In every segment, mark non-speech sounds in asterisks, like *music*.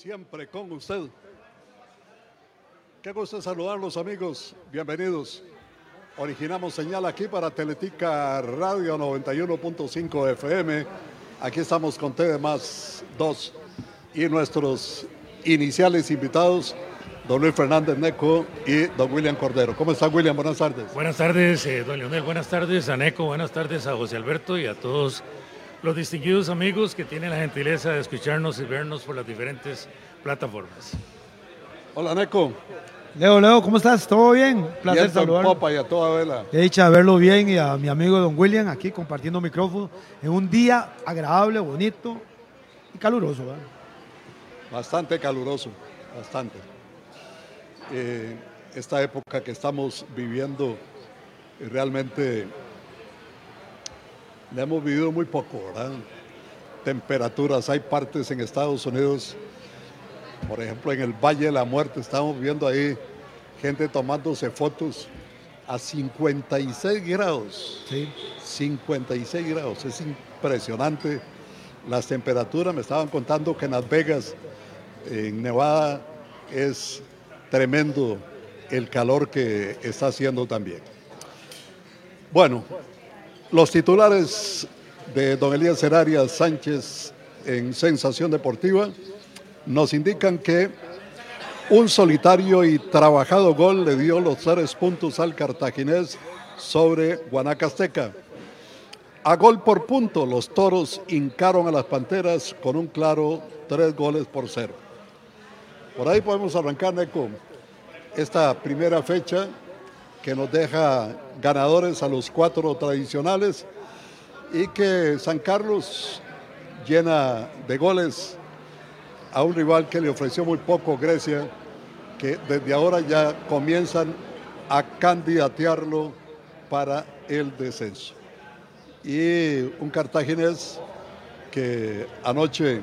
siempre con usted. Qué gusto saludarlos amigos, bienvenidos. Originamos señal aquí para Teletica Radio 91.5 FM. Aquí estamos con TV más 2 y nuestros iniciales invitados, don Luis Fernández Neco y don William Cordero. ¿Cómo está William? Buenas tardes. Buenas tardes, eh, don Leonel. Buenas tardes a Neco. Buenas tardes a José Alberto y a todos los distinguidos amigos que tienen la gentileza de escucharnos y vernos por las diferentes plataformas. Hola, Neco. Leo, Leo, ¿cómo estás? ¿Todo bien? Placer saludarlo. Popa y a toda vela. He dicho verlo bien y a mi amigo Don William aquí compartiendo micrófono en un día agradable, bonito y caluroso. ¿verdad? Bastante caluroso, bastante. Eh, esta época que estamos viviendo realmente la hemos vivido muy poco, ¿verdad? Temperaturas, hay partes en Estados Unidos, por ejemplo en el Valle de la Muerte, estamos viendo ahí gente tomándose fotos a 56 grados. Sí. 56 grados, es impresionante las temperaturas. Me estaban contando que en Las Vegas, en Nevada, es tremendo el calor que está haciendo también. Bueno, los titulares de don Elías Herarias Sánchez en Sensación Deportiva nos indican que un solitario y trabajado gol le dio los tres puntos al cartaginés sobre Guanacasteca. A gol por punto, los toros hincaron a las panteras con un claro tres goles por cero. Por ahí podemos arrancar, Neco, esta primera fecha que nos deja ganadores a los cuatro tradicionales y que San Carlos llena de goles a un rival que le ofreció muy poco, Grecia, que desde ahora ya comienzan a candidatearlo para el descenso. Y un cartaginés que anoche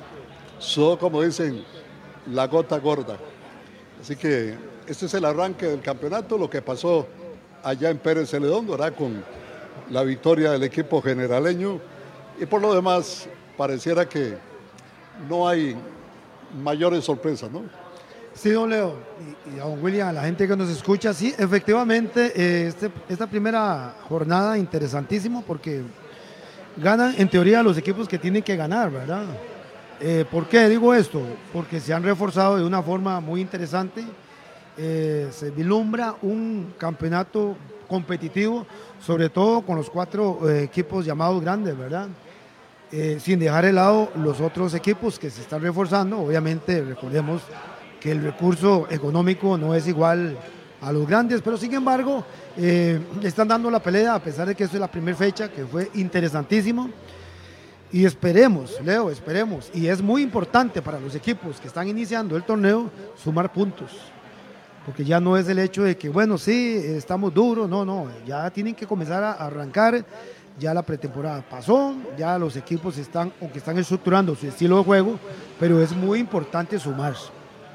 sudó, como dicen, la gota gorda. Así que este es el arranque del campeonato, lo que pasó allá en Pérez Celedón, ¿verdad? Con la victoria del equipo generaleño. Y por lo demás, pareciera que no hay mayores sorpresas, ¿no? Sí, don Leo, y, a don William, a la gente que nos escucha, sí, efectivamente, eh, este, esta primera jornada interesantísimo porque ganan en teoría los equipos que tienen que ganar, ¿verdad? Eh, ¿Por qué digo esto? Porque se han reforzado de una forma muy interesante eh, se vislumbra un campeonato competitivo, sobre todo con los cuatro eh, equipos llamados grandes, ¿verdad? Eh, sin dejar de lado los otros equipos que se están reforzando. Obviamente, recordemos que el recurso económico no es igual a los grandes, pero sin embargo, están dando la pelea, a pesar de que esta es la primera fecha, que fue interesantísimo. Y esperemos, Leo, esperemos. Y es muy importante para los equipos que están iniciando el torneo sumar puntos porque ya no es el hecho de que, bueno, sí, estamos duros, no, no, ya tienen que comenzar a arrancar, ya la pretemporada pasó, ya los equipos están, aunque están estructurando su estilo de juego, pero es muy importante sumar,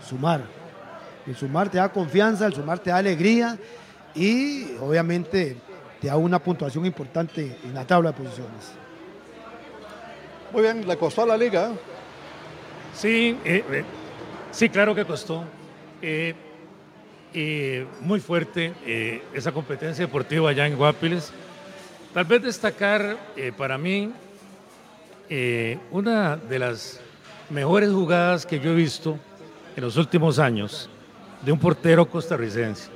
sumar. El sumar te da confianza, el sumar te da alegría y obviamente te da una puntuación importante en la tabla de posiciones. Muy bien, ¿le costó a la liga? Sí, eh, eh, sí, claro que costó. Eh, muy fuerte eh, esa competencia deportiva allá en Guapiles. Tal vez destacar eh, para mí eh, una de las mejores jugadas que yo he visto en los últimos años de un portero costarricense,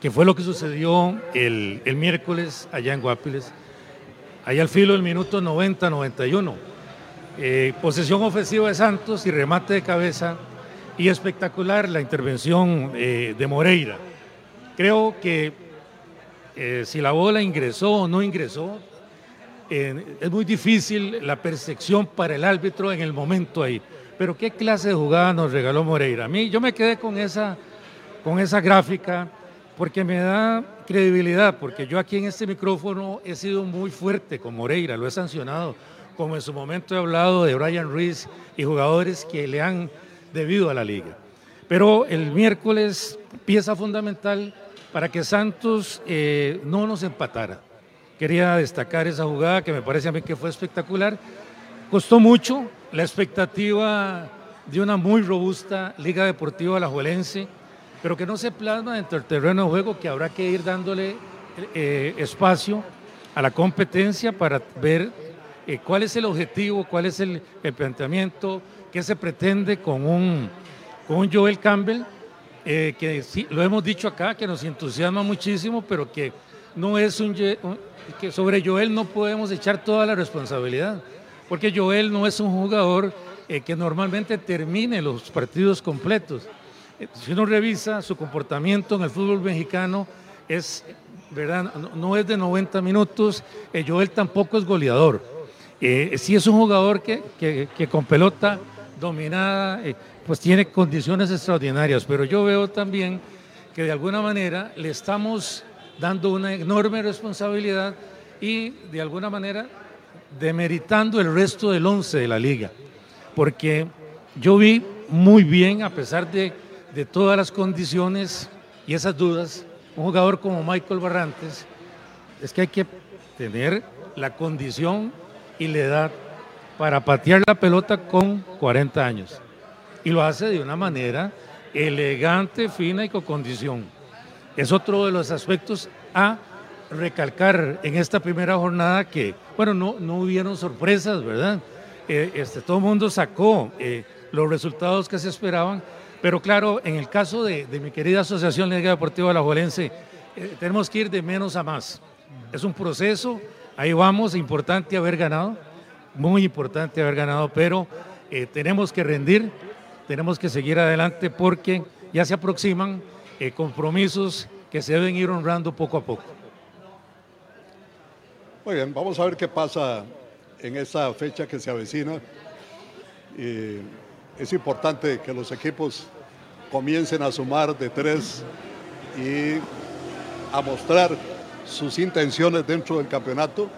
que fue lo que sucedió el, el miércoles allá en Guapiles, allá al filo del minuto 90-91. posesión ofensiva de Santos y remate de cabeza y espectacular la intervención eh, de Moreira. Creo que eh, si la bola ingresó o no ingresó, es muy difícil la percepción para el árbitro en el momento ahí. Pero qué clase de jugada nos regaló Moreira. A mí yo me quedé con esa, con esa gráfica porque me da credibilidad, porque yo aquí en este micrófono he sido muy fuerte con Moreira, lo he sancionado, como en su momento he hablado de Brian Ruiz y jugadores que le han debido a la liga. Pero el miércoles, pieza fundamental para que Santos eh, no nos empatara. Quería destacar esa jugada que me parece a mí que fue espectacular. Costó mucho, la expectativa de una muy robusta Liga Deportiva Alajuelense, pero que no se plasma dentro del terreno de juego, que habrá que ir dándole eh, espacio a la competencia para ver eh, cuál es el objetivo, cuál es el, planteamiento, qué se pretende con un, Joel Campbell, eh, que sí, lo hemos dicho acá, que nos entusiasma muchísimo, pero que no es un, que sobre Joel no podemos echar toda la responsabilidad, porque Joel no es un jugador eh, que normalmente termine los partidos completos. Si uno revisa su comportamiento en el fútbol mexicano, es, ¿verdad? No, es de 90 minutos, Joel tampoco es goleador. Eh, sí es un jugador que, con pelota dominada, eh, pues tiene condiciones extraordinarias, pero yo veo también que de alguna manera le estamos dando una enorme responsabilidad y de alguna manera demeritando el resto del once de la liga, porque yo vi muy bien, a pesar de todas las condiciones y esas dudas, un jugador como Michael Barrantes, es que hay que tener la condición y la edad para patear la pelota con 40 años. Y lo hace de una manera elegante, fina y con condición. Es otro de los aspectos a recalcar en esta primera jornada que, bueno, no, no hubieron sorpresas, ¿verdad? Eh, este, todo el mundo sacó eh, los resultados que se esperaban, pero claro, en el caso de, mi querida Asociación Liga Deportiva La Jolense, eh, tenemos que ir de menos a más. Es un proceso, ahí vamos, importante haber ganado, muy importante haber ganado, pero eh, tenemos que rendir, tenemos que seguir adelante porque ya se aproximan eh, compromisos que se deben ir honrando poco a poco. Muy bien, vamos a ver qué pasa en esa fecha que se avecina. es importante que los equipos comiencen a sumar de tres y a mostrar sus intenciones dentro del campeonato,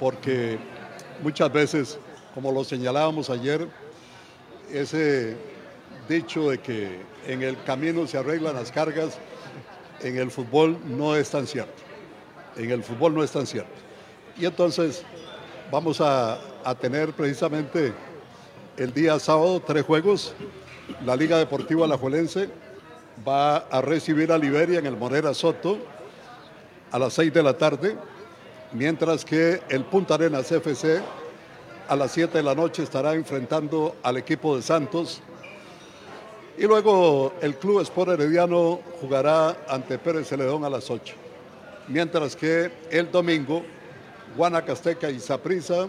porque muchas veces, como lo señalábamos ayer, ese dicho de que en el camino se arreglan las cargas, en el fútbol no es tan cierto. En el fútbol no es tan cierto. Y entonces vamos a, a tener precisamente el día sábado tres juegos. La Liga Deportiva Alajuelense va a recibir a Liberia en el Morera Soto a las 6 de la tarde, mientras que el Punta Arenas FC a las 7 de la noche estará enfrentando al equipo de Santos. Y luego el Club Sport Herediano jugará ante Pérez Celedón a las 8. Mientras que el domingo, Guanacasteca y Saprissa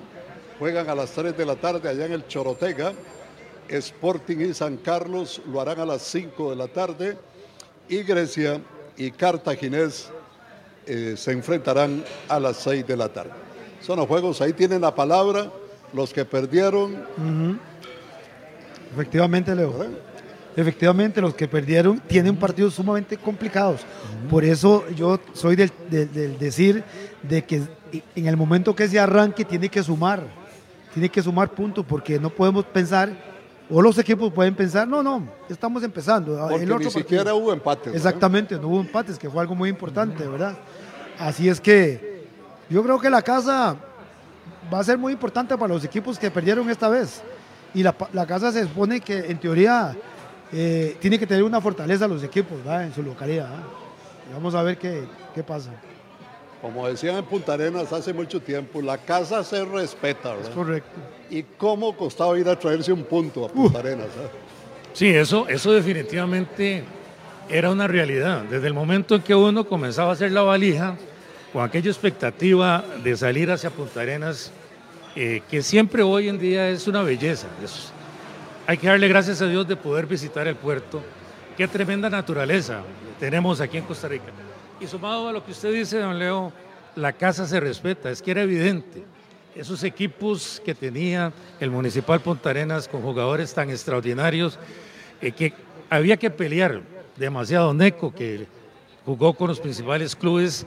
juegan a las 3 de la tarde allá en el Chorotega. Sporting y San Carlos lo harán a las 5 de la tarde. Y Grecia y Cartaginés eh, se enfrentarán a las 6 de la tarde. Son los juegos, ahí tienen la palabra, los que perdieron. Efectivamente, Leo. Efectivamente, los que perdieron tienen partidos sumamente complicados. Por eso yo soy del, decir de que en el momento que se arranque tiene que sumar, tiene que sumar puntos, porque no podemos pensar, o los equipos pueden pensar, no, no, estamos empezando. Porque ni siquiera hubo empates. Exactamente, no hubo empates, que fue algo muy importante, ¿verdad? Así es que yo creo que la casa va a ser muy importante para los equipos que perdieron esta vez. Y la, casa se supone que en teoría eh, tiene que tener una fortaleza los equipos en su localidad. Vamos a ver qué, pasa. Como decían en Punta Arenas hace mucho tiempo, la casa se respeta, ¿verdad? Es correcto. ¿Y cómo costaba ir a traerse un punto a Punta Arenas? Eh? Sí, eso, eso definitivamente era una realidad. Desde el momento en que uno comenzaba a hacer la valija, con aquella expectativa de salir hacia Punta Arenas, eh, que siempre hoy en día es una belleza. hay que darle gracias a Dios de poder visitar el puerto. Qué tremenda naturaleza tenemos aquí en Costa Rica. Y sumado a lo que usted dice, don Leo, la casa se respeta, es que era evidente. Esos equipos que tenía el Municipal Punta Arenas con jugadores tan extraordinarios, eh, que había que pelear demasiado. Neco, que jugó con los principales clubes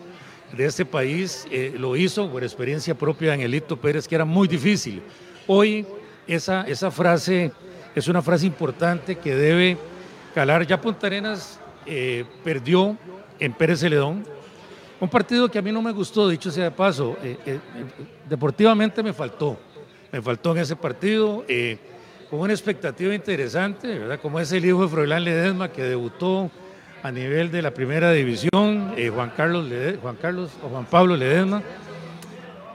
de este país, eh, lo hizo por experiencia propia en Elito Pérez, que era muy difícil. Hoy esa, esa frase es una frase importante que debe calar. Ya Punta Arenas eh, perdió en Pérez Celedón, un partido que a mí no me gustó, dicho sea de paso, eh, deportivamente me faltó, me faltó en ese partido. con una expectativa interesante, ¿verdad? Como es el hijo de Froilán Ledesma que debutó a nivel de la primera división, eh, Juan, Carlos Juan Carlos o Juan Pablo Ledesma,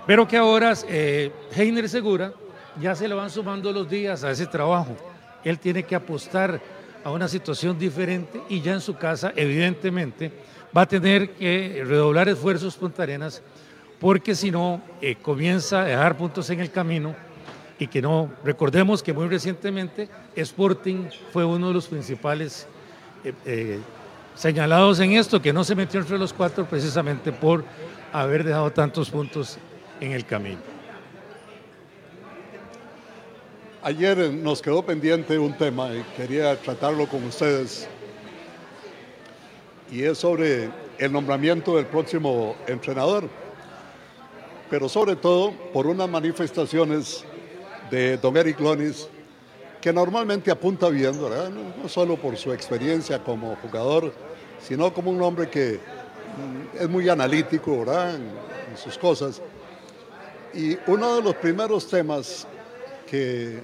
pero que ahora eh, Heiner Segura ya se le van sumando los días a ese trabajo. Él tiene que apostar a una situación diferente y ya en su casa, evidentemente, va a tener que redoblar esfuerzos Punta Arenas, porque si no, eh, comienza a dejar puntos en el camino y que no, recordemos que muy recientemente Sporting fue uno de los principales eh, señalados en esto, que no se metió entre los cuatro precisamente por haber dejado tantos puntos en el camino. Ayer nos quedó pendiente un tema y quería tratarlo con ustedes y es sobre el nombramiento del próximo entrenador, pero sobre todo por unas manifestaciones de don Eric Lonis, que normalmente apunta bien, No, solo por su experiencia como jugador, sino como un hombre que mm, es muy analítico ¿verdad? En, en sus cosas. Y uno de los primeros temas que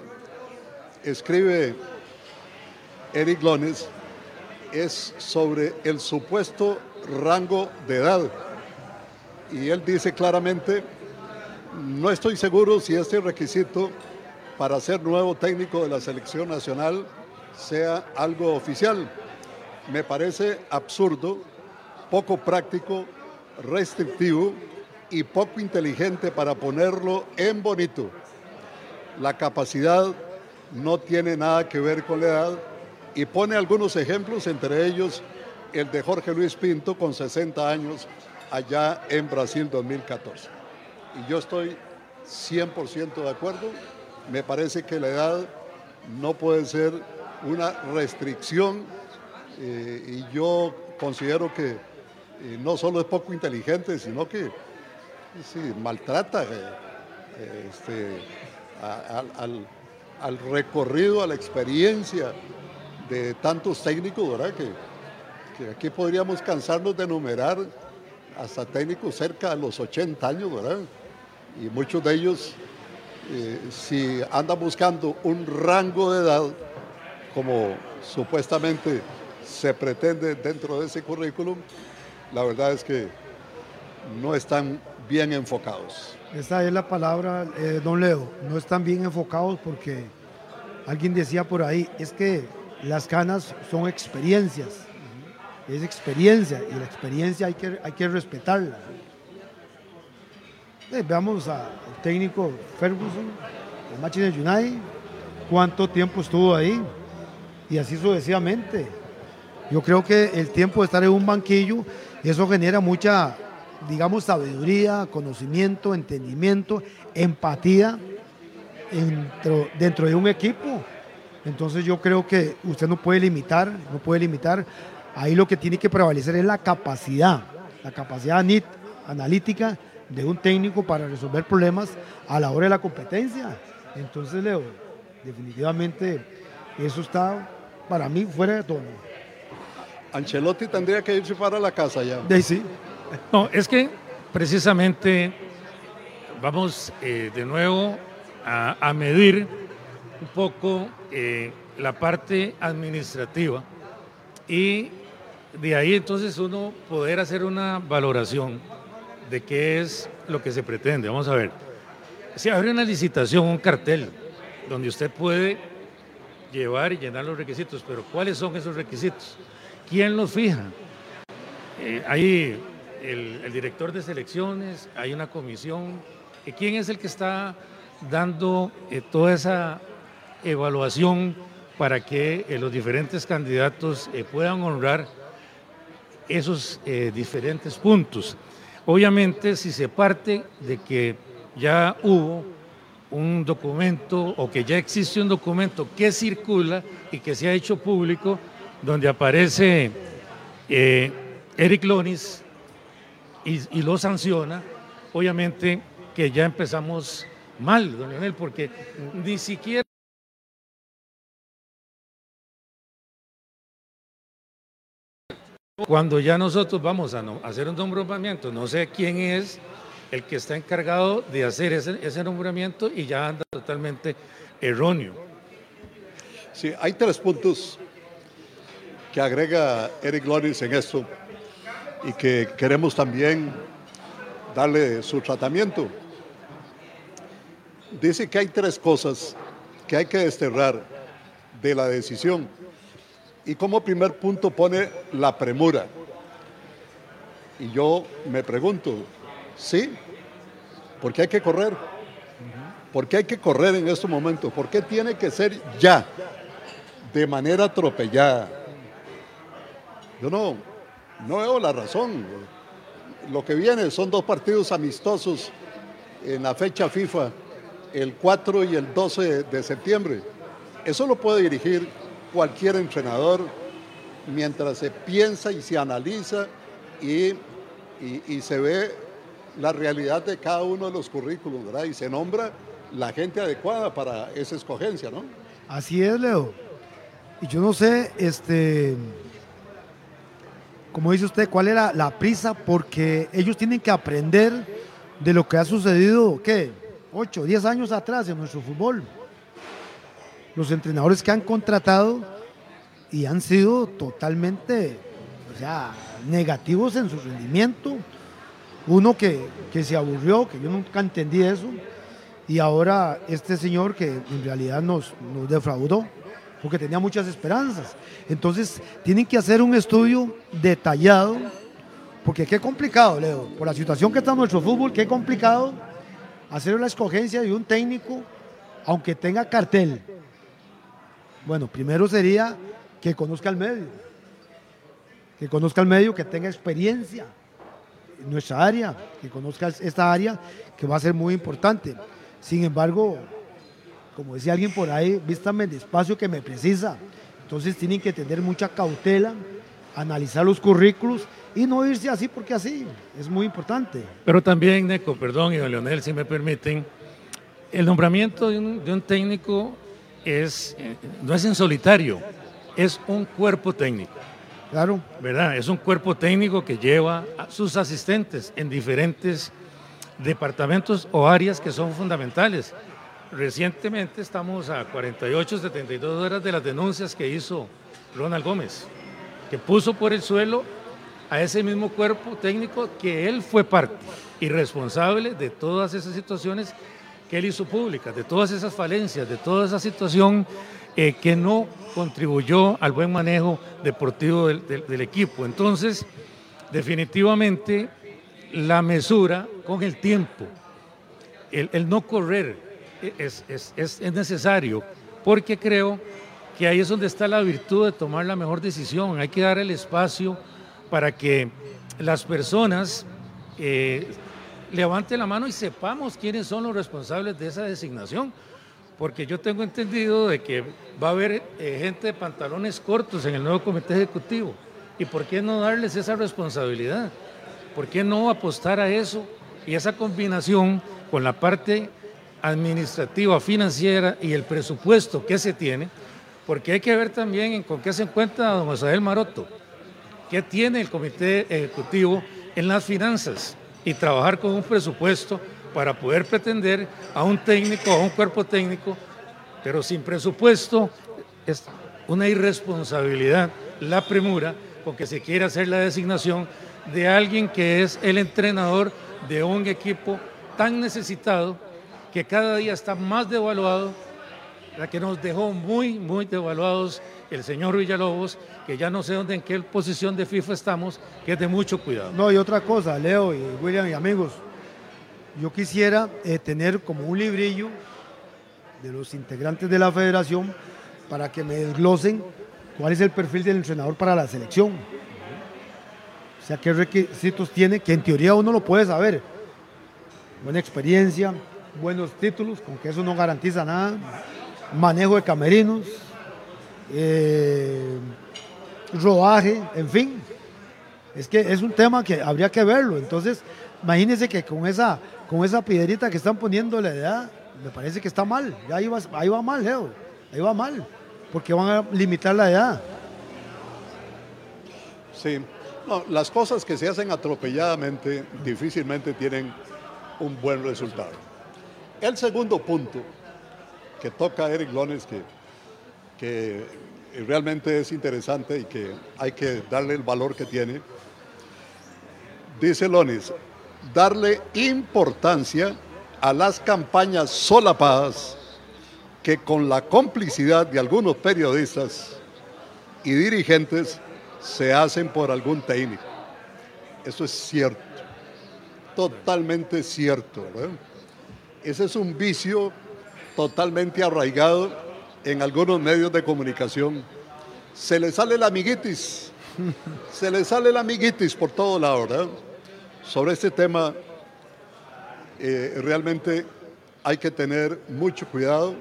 escribe Eric Lonis es sobre el supuesto rango de edad. Y él dice claramente, no estoy seguro si este requisito para ser nuevo técnico de la selección nacional sea algo oficial. Me parece absurdo, poco práctico, restrictivo y poco inteligente para ponerlo en bonito. La capacidad no tiene nada que ver con la edad y pone algunos ejemplos, entre ellos el de Jorge Luis Pinto con 60 años allá en Brasil 2014. Y yo estoy 100% de acuerdo, me parece que la edad no puede ser una restricción eh, y yo considero que eh, no solo es poco inteligente, sino que maltrata eh, este, al recorrido, a la experiencia de tantos técnicos, ¿verdad? Que, aquí podríamos cansarnos de enumerar hasta técnicos cerca de los 80 años, ¿verdad? Y muchos de ellos, si andan buscando un rango de edad, como supuestamente se pretende dentro de ese currículum, la verdad es que no están bien enfocados. Esa es la palabra, eh, don Leo. No están bien enfocados porque alguien decía por ahí, es que las canas son experiencias. Es experiencia y la experiencia hay que, hay que respetarla. Eh, veamos al técnico Ferguson, el Machine United, cuánto tiempo estuvo ahí y así sucesivamente. Yo creo que el tiempo de estar en un banquillo, eso genera mucha digamos, sabiduría, conocimiento, entendimiento, empatía dentro, dentro de un equipo. Entonces yo creo que usted no puede limitar, no puede limitar. Ahí lo que tiene que prevalecer es la capacidad, la capacidad analítica de un técnico para resolver problemas a la hora de la competencia. Entonces, Leo, definitivamente eso está para mí fuera de tono. Ancelotti tendría que irse para la casa ya. De, sí. No, es que precisamente vamos eh, de nuevo a, medir un poco eh, la parte administrativa y de ahí entonces uno poder hacer una valoración de qué es lo que se pretende. Vamos a ver, si abre una licitación, un cartel, donde usted puede llevar y llenar los requisitos, pero ¿cuáles son esos requisitos? ¿Quién los fija? Eh, ahí el, director de selecciones, hay una comisión. ¿Quién es el que está dando eh, toda esa evaluación para que eh, los diferentes candidatos eh, puedan honrar esos diferentes puntos? Obviamente, si se parte de que ya hubo un documento o que ya existe un documento que circula y que se ha hecho público, donde aparece Eric Lonis y, lo sanciona, obviamente que ya empezamos mal, don Leonel, porque ni siquiera... Cuando ya nosotros vamos a, hacer un nombramiento, no sé quién es el que está encargado de hacer ese, ese nombramiento y ya anda totalmente erróneo. Sí, hay tres puntos que agrega Eric Loris en esto y que queremos también darle su tratamiento. Dice que hay tres cosas que hay que desterrar de la decisión. Y como primer punto pone la premura. Y yo me pregunto, ¿sí? ¿Por qué hay que correr? ¿Por qué hay que correr en estos momentos? ¿Por qué tiene que ser ya? De manera atropellada. Yo no, no veo la razón. Lo que viene son dos partidos amistosos en la fecha FIFA, el 4 y el 12 de septiembre. Eso lo puede dirigir cualquier entrenador mientras se piensa y se analiza y, se ve la realidad de cada uno de los currículos, ¿verdad? Y se nombra la gente adecuada para esa escogencia, ¿no? Así es, Leo. Y yo no sé, este, como dice usted, cuál era la prisa, porque ellos tienen que aprender de lo que ha sucedido, ¿qué? 8, 10 años atrás en nuestro fútbol. Los entrenadores que han contratado y han sido totalmente, o sea, negativos en su rendimiento. Uno que, se aburrió, que yo nunca entendí eso, y ahora este señor que en realidad nos, nos defraudó, porque tenía muchas esperanzas. Entonces, tienen que hacer un estudio detallado, porque qué complicado, Leo, por la situación que está en nuestro fútbol, qué complicado hacer la escogencia de un técnico, aunque tenga cartel. Bueno, primero sería que conozca el medio, que conozca el medio, que tenga experiencia en nuestra área, que conozca esta área que va a ser muy importante. Sin embargo, como decía alguien por ahí, vístame el espacio que me precisa. Entonces tienen que tener mucha cautela, analizar los currículos y no irse así porque así. Es muy importante. Pero también, Neco, perdón, y don Leonel, si me permiten, el nombramiento de un, de un técnico es, eh, no es en solitario es un cuerpo técnico. Claro. ¿Verdad? Es un cuerpo técnico que lleva a sus asistentes en diferentes departamentos o áreas que son fundamentales. Recientemente estamos a 48, 72 horas de las denuncias que hizo Ronald Gómez, que puso por el suelo a ese mismo cuerpo técnico que él fue parte y responsable de todas esas situaciones que él hizo públicas, de todas esas falencias, de toda esa situación eh, que no contribuyó al buen manejo deportivo del, equipo. Entonces, definitivamente, la mesura con el tiempo, el, no correr es, es, necesario, porque creo que ahí es donde está la virtud de tomar la mejor decisión. Hay que dar el espacio para que las personas eh, levanten la mano y sepamos quiénes son los responsables de esa designación porque yo tengo entendido de que va a haber eh, gente de pantalones cortos en el nuevo comité ejecutivo. ¿Y por qué no darles esa responsabilidad? ¿Por qué no apostar a eso y esa combinación con la parte administrativa, financiera y el presupuesto que se tiene? Porque hay que ver también con qué se encuentra don José Maroto, qué tiene el comité ejecutivo en las finanzas y trabajar con un presupuesto para poder pretender a un técnico, a un cuerpo técnico, pero sin presupuesto, es una irresponsabilidad, la premura, porque se quiere hacer la designación de alguien que es el entrenador de un equipo tan necesitado que cada día está más devaluado, la que nos dejó muy, muy devaluados el señor Villalobos, que ya no sé dónde, en qué posición de FIFA estamos, que es de mucho cuidado. No, y otra cosa, Leo y William y amigos, yo quisiera eh, tener como un librillo de los integrantes de la federación para que me desglosen cuál es el perfil del entrenador para la selección. O sea, qué requisitos tiene, que en teoría uno lo puede saber. Buena experiencia, buenos títulos, con que eso no garantiza nada. Manejo de camerinos, eh, rodaje, en fin. Es que es un tema que habría que verlo. Entonces, imagínense que con esa con esa piedrita que están poniendo la edad, me parece que está mal. Ya ahí va, ahí va mal, Leo. Ahí va mal. Porque van a limitar la edad. Sí. Las cosas que se hacen atropelladamente difícilmente tienen un buen resultado. El segundo punto que toca Eric Lones, que que realmente es interesante y que hay que darle el valor que tiene. Dice Lonis, darle importancia a las campañas solapadas que con la complicidad de algunos periodistas y dirigentes se hacen por algún técnico. Eso es cierto, totalmente cierto. Ese es un vicio totalmente arraigado en algunos medios de comunicación. Se le sale la amiguitis, *laughs* se le sale la amiguitis por todo lado, ¿verdad? Sobre este tema, eh, realmente hay que tener mucho cuidado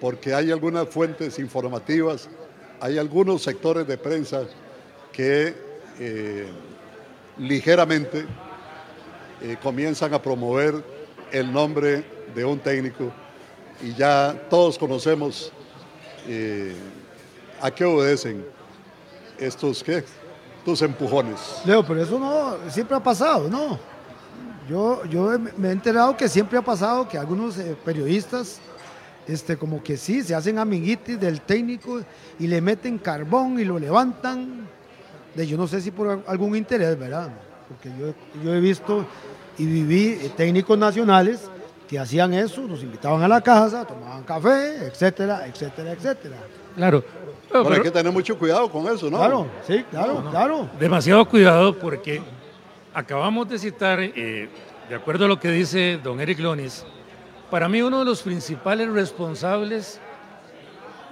porque hay algunas fuentes informativas, hay algunos sectores de prensa que eh, ligeramente eh, comienzan a promover el nombre de un técnico y ya todos conocemos eh, a qué obedecen estos ¿qué? tus empujones. Leo, pero eso no siempre ha pasado, ¿no? Yo, yo me he enterado que siempre ha pasado que algunos periodistas este, como que sí, se hacen amiguitis del técnico y le meten carbón y lo levantan. De, yo no sé si por algún interés, ¿verdad? Porque yo, yo he visto y viví técnicos nacionales que hacían eso, nos invitaban a la casa, tomaban café, etcétera, etcétera, etcétera. Claro. Pero, hay que tener mucho cuidado con eso, ¿no? Claro, sí, claro, claro. Demasiado cuidado porque acabamos de citar, eh, de acuerdo a lo que dice don Eric Lonis, para mí uno de los principales responsables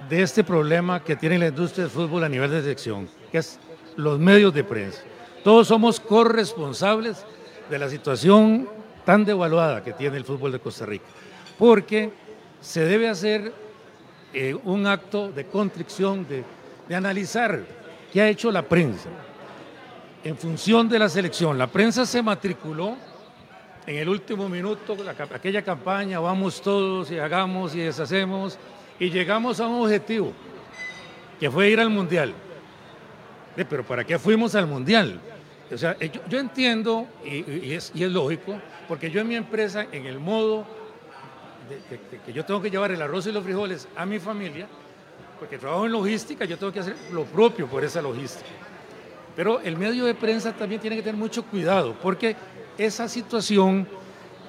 de este problema que tiene la industria del fútbol a nivel de sección, que es los medios de prensa. Todos somos corresponsables de la situación tan devaluada que tiene el fútbol de Costa Rica, porque se debe hacer eh, un acto de contrición, de, de analizar qué ha hecho la prensa en función de la selección. La prensa se matriculó en el último minuto, aquella campaña, vamos todos y hagamos y deshacemos, y llegamos a un objetivo, que fue ir al Mundial. pero ¿para qué fuimos al Mundial? O sea, yo, entiendo, y, es, lógico, porque yo en mi empresa, en el modo que yo tengo que llevar el arroz y los frijoles a mi familia, porque trabajo en logística, yo tengo que hacer lo propio por esa logística. Pero el medio de prensa también tiene que tener mucho cuidado, porque esa situación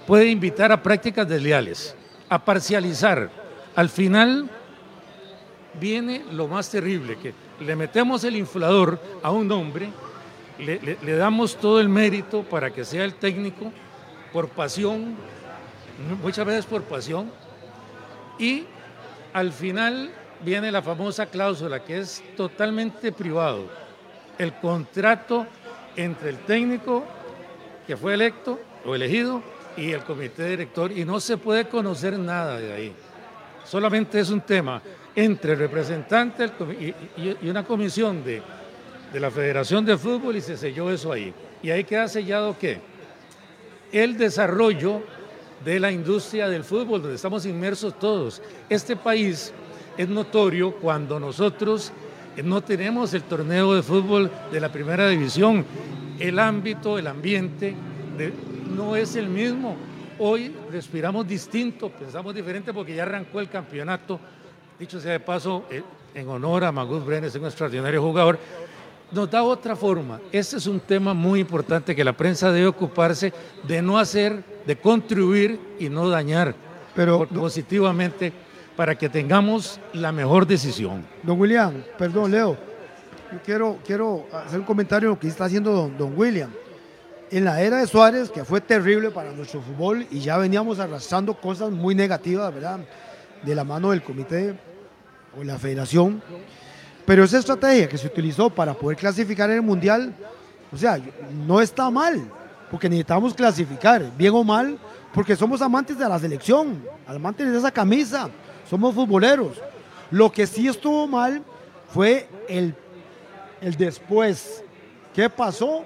puede invitar a prácticas desleales, a parcializar. Al final viene lo más terrible, que le metemos el inflador a un hombre, le, damos todo el mérito para que sea el técnico por pasión, muchas veces por pasión, y al final viene la famosa cláusula que es totalmente privado, el contrato entre el técnico que fue electo o elegido y el comité director y no se puede conocer nada de ahí. Solamente es un tema entre el representante y, una comisión de, de la Federación de Fútbol y se selló eso ahí. Y ahí queda sellado qué? El desarrollo de la industria del fútbol, donde estamos inmersos todos. Este país es notorio cuando nosotros no tenemos el torneo de fútbol de la primera división el ámbito, el ambiente no es el mismo. Hoy respiramos distinto, pensamos diferente porque ya arrancó el campeonato. Dicho sea de paso, eh, en honor a Magus Brenes, un extraordinario jugador, nos da otra forma. Este es un tema muy importante que la prensa debe ocuparse de no hacer, de contribuir y no dañar Pero, positivamente para que tengamos la mejor decisión. Don William, perdón, Leo yo quiero, quiero hacer un comentario de lo que está haciendo don, don William. En la era de Suárez, que fue terrible para nuestro fútbol y ya veníamos arrastrando cosas muy negativas, ¿verdad? De la mano del comité o la federación. Pero esa estrategia que se utilizó para poder clasificar en el Mundial, o sea, no está mal, porque necesitamos clasificar, bien o mal, porque somos amantes de la selección, amantes de esa camisa, somos futboleros. Lo que sí estuvo mal fue el el después. ¿Qué pasó?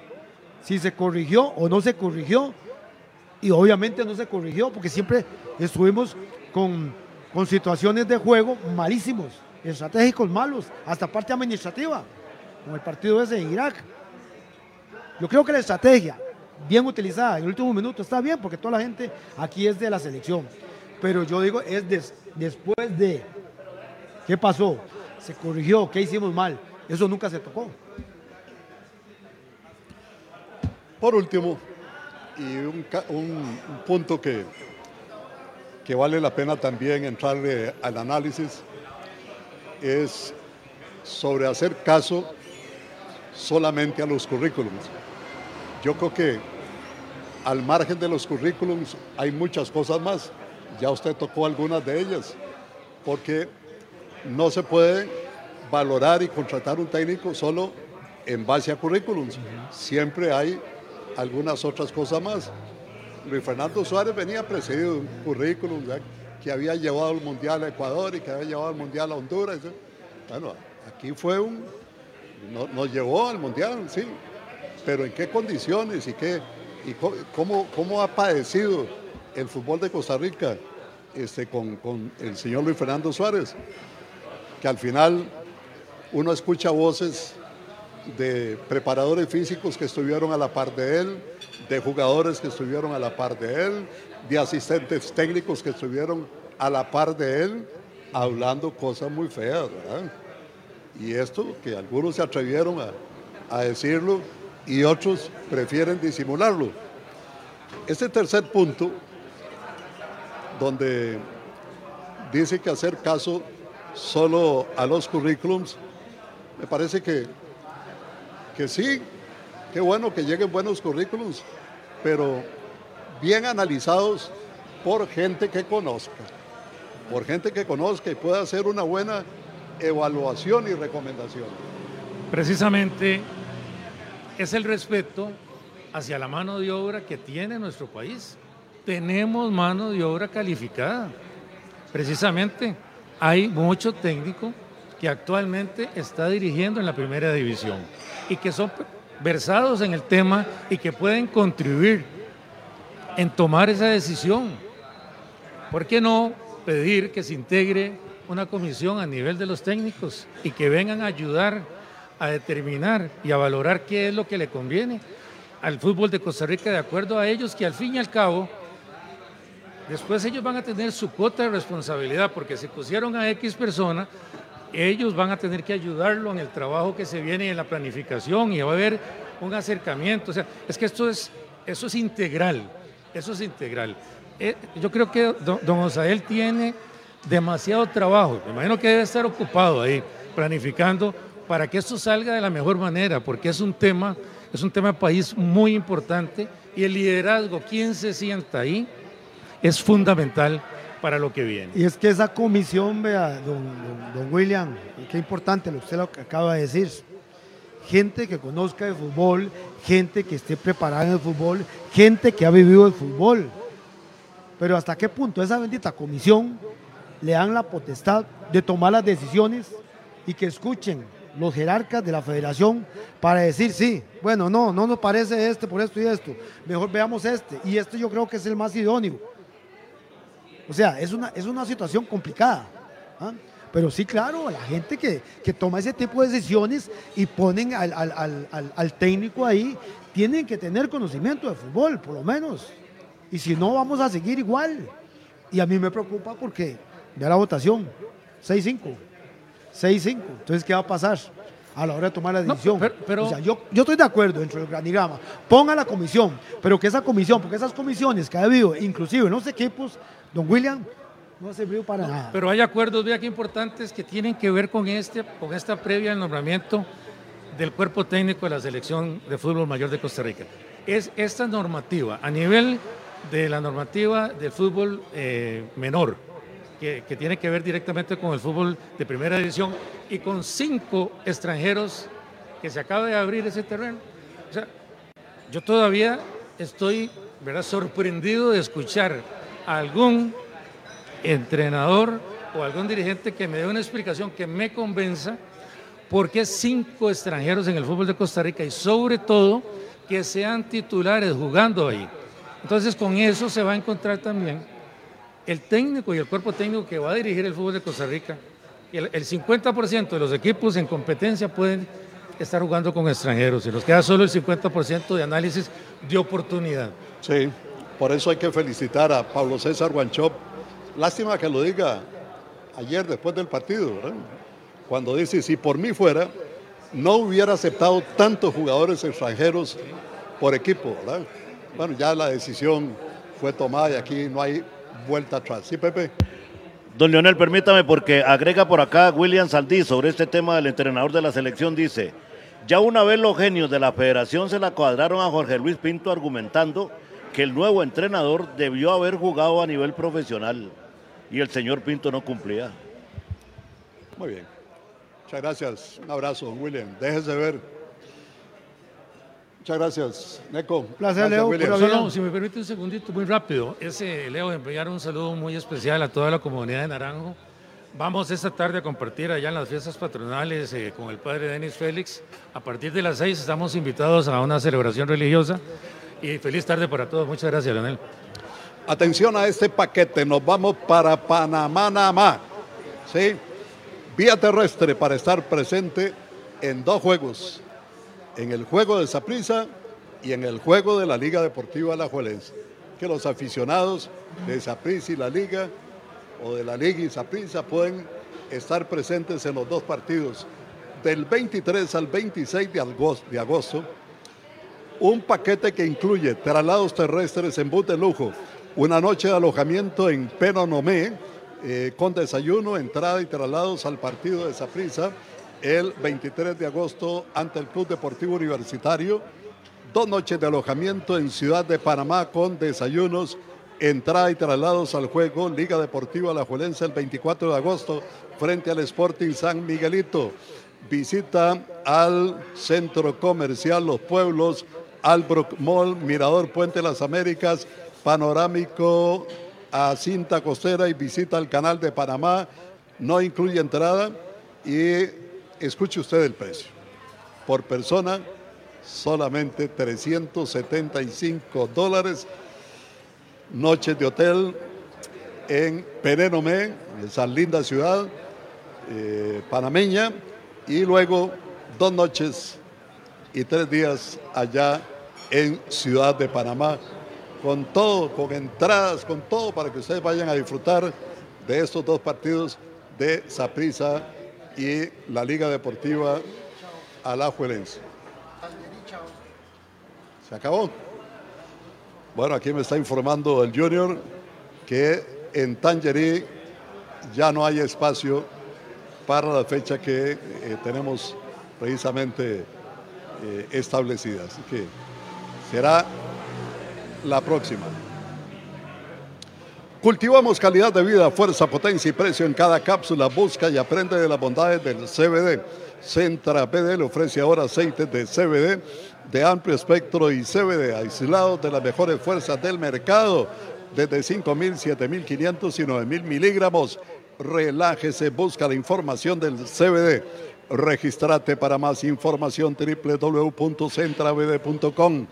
Si se corrigió o no se corrigió. Y obviamente no se corrigió porque siempre estuvimos con, con situaciones de juego malísimos, estratégicos malos, hasta parte administrativa, como el partido ese de Irak. Yo creo que la estrategia bien utilizada en el último minuto está bien porque toda la gente aquí es de la selección. Pero yo digo, es después de. ¿Qué pasó? se corrigió, qué hicimos mal. Eso nunca se tocó. Por último, y un, un punto que, que vale la pena también entrarle al análisis, es sobre hacer caso solamente a los currículums. Yo creo que al margen de los currículums hay muchas cosas más. Ya usted tocó algunas de ellas, porque no se puede valorar y contratar un técnico solo en base a currículums. Siempre hay algunas otras cosas más. Luis Fernando Suárez venía precedido de un currículum que había llevado al Mundial a Ecuador y que había llevado al Mundial a Honduras. Bueno, aquí fue un... nos llevó al Mundial, sí, pero ¿en qué condiciones y, qué, y cómo, cómo ha padecido el fútbol de Costa Rica este, con, con el señor Luis Fernando Suárez? Que al final uno escucha voces de preparadores físicos que estuvieron a la par de él, de jugadores que estuvieron a la par de él, de asistentes técnicos que estuvieron a la par de él, hablando cosas muy feas, ¿verdad? Y esto, que algunos se atrevieron a, a decirlo y otros prefieren disimularlo. Este tercer punto, donde dice que hacer caso solo a los currículums, me parece que que sí, qué bueno que lleguen buenos currículums, pero bien analizados por gente que conozca, por gente que conozca y pueda hacer una buena evaluación y recomendación. Precisamente es el respeto hacia la mano de obra que tiene nuestro país. Tenemos mano de obra calificada. Precisamente hay mucho técnico que actualmente está dirigiendo en la primera división y que son versados en el tema y que pueden contribuir en tomar esa decisión. ¿Por qué no pedir que se integre una comisión a nivel de los técnicos y que vengan a ayudar a determinar y a valorar qué es lo que le conviene al fútbol de Costa Rica de acuerdo a ellos que al fin y al cabo después ellos van a tener su cuota de responsabilidad porque se pusieron a X persona ellos van a tener que ayudarlo en el trabajo que se viene en la planificación y va a haber un acercamiento. O sea, es que esto es, eso es integral, eso es integral. Eh, yo creo que don, don Osael tiene demasiado trabajo, me imagino que debe estar ocupado ahí planificando para que esto salga de la mejor manera, porque es un tema, es un tema de país muy importante y el liderazgo, quien se sienta ahí, es fundamental para lo que viene. Y es que esa comisión, vea, don, don, William, qué importante lo que usted lo acaba de decir, gente que conozca de fútbol, gente que esté preparada en el fútbol, gente que ha vivido el fútbol. Pero hasta qué punto esa bendita comisión le dan la potestad de tomar las decisiones y que escuchen los jerarcas de la federación para decir, sí, bueno, no, no nos parece este por esto y esto, mejor veamos este. Y este yo creo que es el más idóneo o sea, es una, es una situación complicada. ¿ah? Pero sí, claro, la gente que, toma ese tipo de decisiones y ponen al, técnico ahí, tienen que tener conocimiento de fútbol, por lo menos. Y si no, vamos a seguir igual. Y a mí me preocupa porque, vea la votación, 6-5. 6-5. Entonces, ¿qué va a pasar? a la hora de tomar la decisión. pero, o sea, yo, yo estoy de acuerdo dentro del organigrama. Ponga la comisión, pero que esa comisión, porque esas comisiones que ha habido, inclusive en los equipos, Don William no ha servido para nada. Pero hay acuerdos, vea que importantes, que tienen que ver con, este, con esta previa al nombramiento del cuerpo técnico de la selección de fútbol mayor de Costa Rica. Es esta normativa, a nivel de la normativa del fútbol eh, menor, que, que, tiene que ver directamente con el fútbol de primera división y con cinco extranjeros que se acaba de abrir ese terreno. O sea, yo todavía estoy ¿verdad? sorprendido de escuchar algún entrenador o algún dirigente que me dé una explicación que me convenza por qué cinco extranjeros en el fútbol de Costa Rica y sobre todo que sean titulares jugando ahí. Entonces con eso se va a encontrar también el técnico y el cuerpo técnico que va a dirigir el fútbol de Costa Rica. El, el 50% de los equipos en competencia pueden estar jugando con extranjeros y nos queda solo el 50% de análisis de oportunidad. Sí, por eso hay que felicitar a Pablo César Guanchop. Lástima que lo diga ayer después del partido, cuando dice, si por mí fuera, no hubiera aceptado tantos jugadores extranjeros por equipo, ¿verdad? Bueno, ya la decisión fue tomada y aquí no hay vuelta atrás. ¿Sí, Pepe? Don Leonel, permítame porque agrega por acá William Saldí sobre este tema del entrenador de la selección, dice, ya una vez los genios de la federación se la cuadraron a Jorge Luis Pinto argumentando que el nuevo entrenador debió haber jugado a nivel profesional y el señor Pinto no cumplía. Muy bien. Muchas gracias. Un abrazo, don William. Déjese ver. Muchas gracias, Neco. Placer, Gracias, Leo. Solo, si me permite un segundito, muy rápido. Ese, Leo, enviar un saludo muy especial a toda la comunidad de Naranjo. Vamos esta tarde a compartir allá en las fiestas patronales eh, con el padre Denis Félix. A partir de las seis estamos invitados a una celebración religiosa. Y feliz tarde para todos. Muchas gracias, Leonel. Atención a este paquete, nos vamos para Panamá, Namá. ¿Sí? Vía terrestre para estar presente en dos juegos. En el juego de Saprissa y en el juego de la Liga Deportiva Alajuelense. Que los aficionados de Saprissa y la Liga, o de la Liga y Saprissa, pueden estar presentes en los dos partidos. Del 23 al 26 de agosto, de agosto un paquete que incluye traslados terrestres en bus de lujo, una noche de alojamiento en Penonomé, eh, con desayuno, entrada y traslados al partido de Saprissa el 23 de agosto ante el Club Deportivo Universitario, dos noches de alojamiento en Ciudad de Panamá con desayunos, entrada y traslados al juego, Liga Deportiva Alajuelense el 24 de agosto frente al Sporting San Miguelito. Visita al Centro Comercial Los Pueblos, Albrook Mall, Mirador Puente Las Américas, Panorámico a Cinta Costera y visita al Canal de Panamá. No incluye entrada y escuche usted el precio. Por persona, solamente 375 dólares. Noches de hotel en Perenomé, en esa linda ciudad eh, panameña. Y luego dos noches y tres días allá en Ciudad de Panamá, con todo, con entradas, con todo para que ustedes vayan a disfrutar de estos dos partidos de Saprissa y la Liga Deportiva Alajuelense. ¿Se acabó? Bueno, aquí me está informando el Junior que en Tangerí ya no hay espacio para la fecha que eh, tenemos precisamente eh, establecida. Así que será la próxima. Cultivamos calidad de vida, fuerza, potencia y precio en cada cápsula. Busca y aprende de las bondades del CBD. Centra BD le ofrece ahora aceites de CBD de amplio espectro y CBD aislados de las mejores fuerzas del mercado desde 5.000, 7.500 y 9.000 miligramos. Relájese, busca la información del CBD. Registrate para más información www.centrabd.com.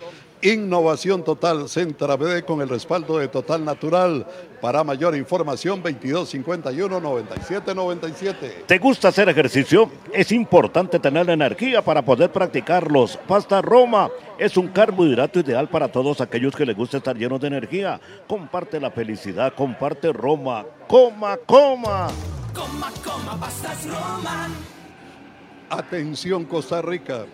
Innovación Total Centra BD con el respaldo de Total Natural. Para mayor información 2251-9797. ¿Te gusta hacer ejercicio? Es importante tener energía para poder practicarlos. Pasta Roma es un carbohidrato ideal para todos aquellos que les gusta estar llenos de energía. Comparte la felicidad, comparte Roma. Coma, coma. Coma, coma, pastas Roma. Atención Costa Rica.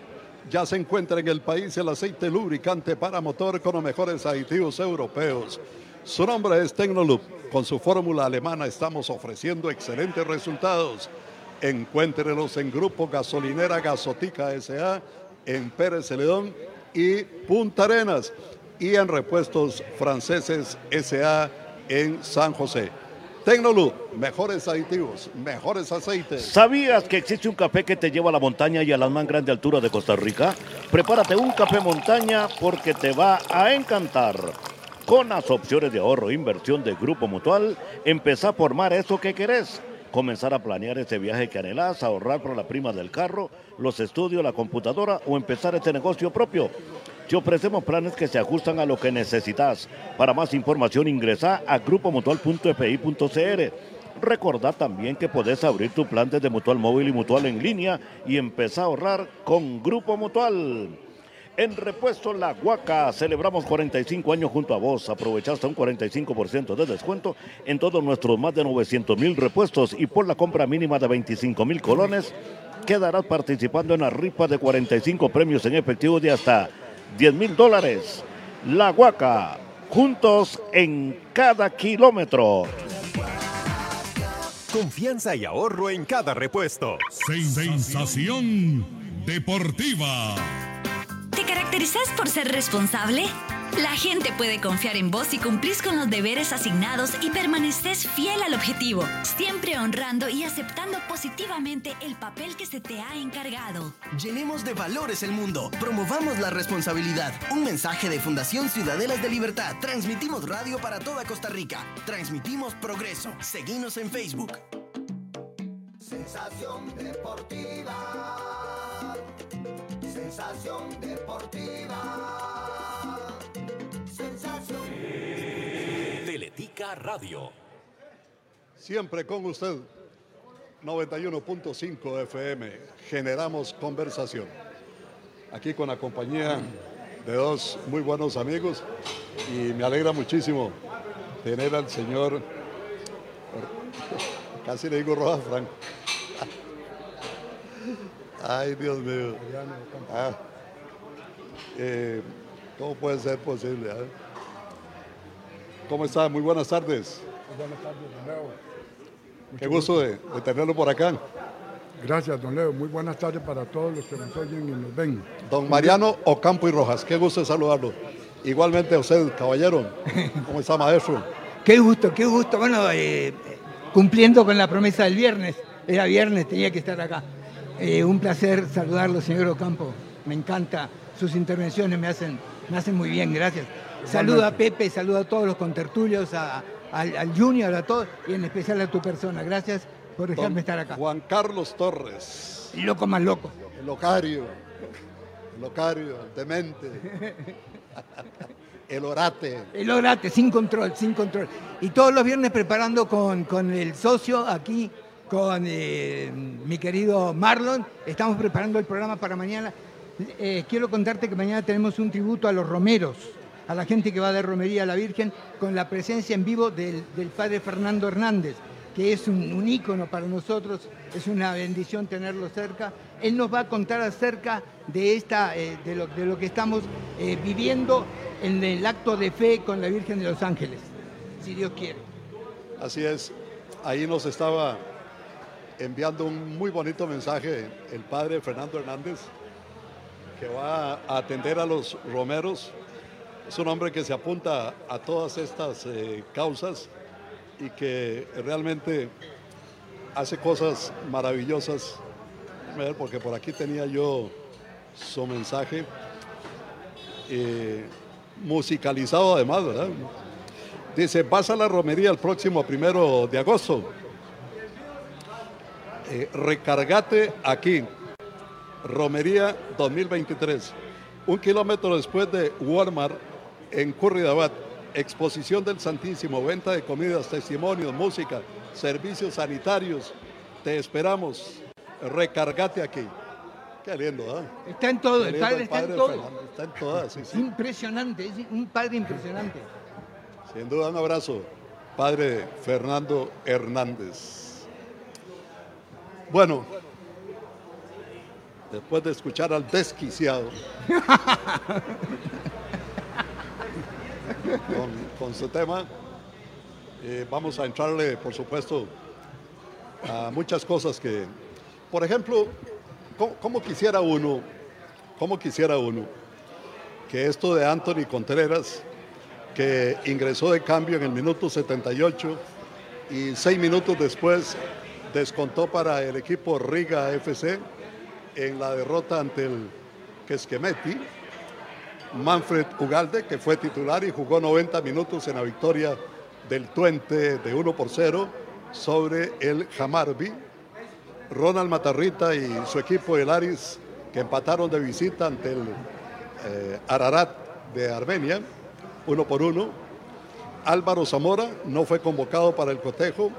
Ya se encuentra en el país el aceite lubricante para motor con los mejores aditivos europeos. Su nombre es Tecnoloop. Con su fórmula alemana estamos ofreciendo excelentes resultados. Encuéntrenos en Grupo Gasolinera Gasotica SA, en Pérez Celedón y Punta Arenas. Y en Repuestos Franceses SA en San José. Tecnoloop, mejores aditivos, mejores aceites. ¿Sabías que existe un café que te lleva a la montaña y a la más grande altura de Costa Rica? Prepárate un café montaña porque te va a encantar. Con las opciones de ahorro e inversión de Grupo Mutual, empezá a formar eso que querés. Comenzar a planear ese viaje que anhelás, ahorrar para la prima del carro, los estudios, la computadora o empezar este negocio propio. Te ofrecemos planes que se ajustan a lo que necesitas. Para más información ingresa a grupomutual.fi.cr. Recordá también que podés abrir tu plan desde Mutual Móvil y Mutual en línea y empezar a ahorrar con Grupo Mutual. En repuesto La Huaca, celebramos 45 años junto a vos. Aprovechaste un 45% de descuento en todos nuestros más de 900 mil repuestos y por la compra mínima de 25 mil colones quedarás participando en la rifa de 45 premios en efectivo de hasta 10 mil dólares. La Huaca, juntos en cada kilómetro. Confianza y ahorro en cada repuesto. Sensación deportiva. ¿Te caracterizas por ser responsable? La gente puede confiar en vos si cumplís con los deberes asignados y permaneces fiel al objetivo, siempre honrando y aceptando positivamente el papel que se te ha encargado. Llenemos de valores el mundo. Promovamos la responsabilidad. Un mensaje de Fundación Ciudadelas de Libertad. Transmitimos radio para toda Costa Rica. Transmitimos progreso. Seguimos en Facebook. Sensación deportiva. Sensación deportiva. Radio. Siempre con usted, 91.5 FM, generamos conversación. Aquí con la compañía de dos muy buenos amigos y me alegra muchísimo tener al señor, casi le digo Rojas Franco. Ay, Dios mío. Ah, eh, ¿Cómo puede ser posible? ah? ¿Cómo está? Muy buenas tardes. Buenas tardes, don Leo. Qué gusto de, de tenerlo por acá. Gracias, don Leo. Muy buenas tardes para todos los que nos oyen y nos ven. Don Mariano Ocampo y Rojas, qué gusto de saludarlo. Igualmente a usted, caballero. ¿Cómo está, maestro? *laughs* Qué gusto, qué gusto. Bueno, eh, cumpliendo con la promesa del viernes. Era viernes, tenía que estar acá. Eh, un placer saludarlo, señor Ocampo. Me encanta sus intervenciones, me hacen, me hacen muy bien, gracias. Saludo a Pepe, saludo a todos los contertulios, a- al, al Junior, a todos, y en especial a tu persona. Gracias por Don dejarme estar acá. Juan Carlos Torres, Loco más loco. el locario, el locario, el demente, el orate. El orate, sin control, sin control. Y todos los viernes preparando con, con el socio aquí, con eh, mi querido Marlon, estamos preparando el programa para mañana. Eh, quiero contarte que mañana tenemos un tributo a los romeros, a la gente que va de romería a la Virgen, con la presencia en vivo del, del padre Fernando Hernández, que es un, un ícono para nosotros, es una bendición tenerlo cerca. Él nos va a contar acerca de, esta, eh, de, lo, de lo que estamos eh, viviendo en el acto de fe con la Virgen de los Ángeles, si Dios quiere. Así es, ahí nos estaba enviando un muy bonito mensaje el padre Fernando Hernández, que va a atender a los romeros. Es un hombre que se apunta a todas estas eh, causas y que realmente hace cosas maravillosas. Porque por aquí tenía yo su mensaje eh, musicalizado además, ¿verdad? Dice, vas a la romería el próximo primero de agosto. Eh, recargate aquí. Romería 2023. Un kilómetro después de Walmart en Curridabat. Exposición del Santísimo, venta de comidas, testimonios, música, servicios sanitarios. Te esperamos. Recargate aquí. Qué lindo, ¿ah? Está en todo, lindo está en todo. Fernando, Está en todas, sí, sí. Impresionante, es un padre impresionante. Sin duda, un abrazo, padre Fernando Hernández. Bueno, después de escuchar al desquiciado *laughs* con, con su tema, eh, vamos a entrarle, por supuesto, a muchas cosas que, por ejemplo, ¿cómo, quisiera uno, cómo quisiera uno que esto de Anthony Contreras, que ingresó de cambio en el minuto 78 y seis minutos después descontó para el equipo Riga FC en la derrota ante el Quesquemeti. Manfred Ugalde, que fue titular y jugó 90 minutos en la victoria del Twente de 1 por 0 sobre el Jamarbi. Ronald Matarrita y su equipo el Aris, que empataron de visita ante el eh, Ararat de Armenia, uno por uno. Álvaro Zamora no fue convocado para el cotejo.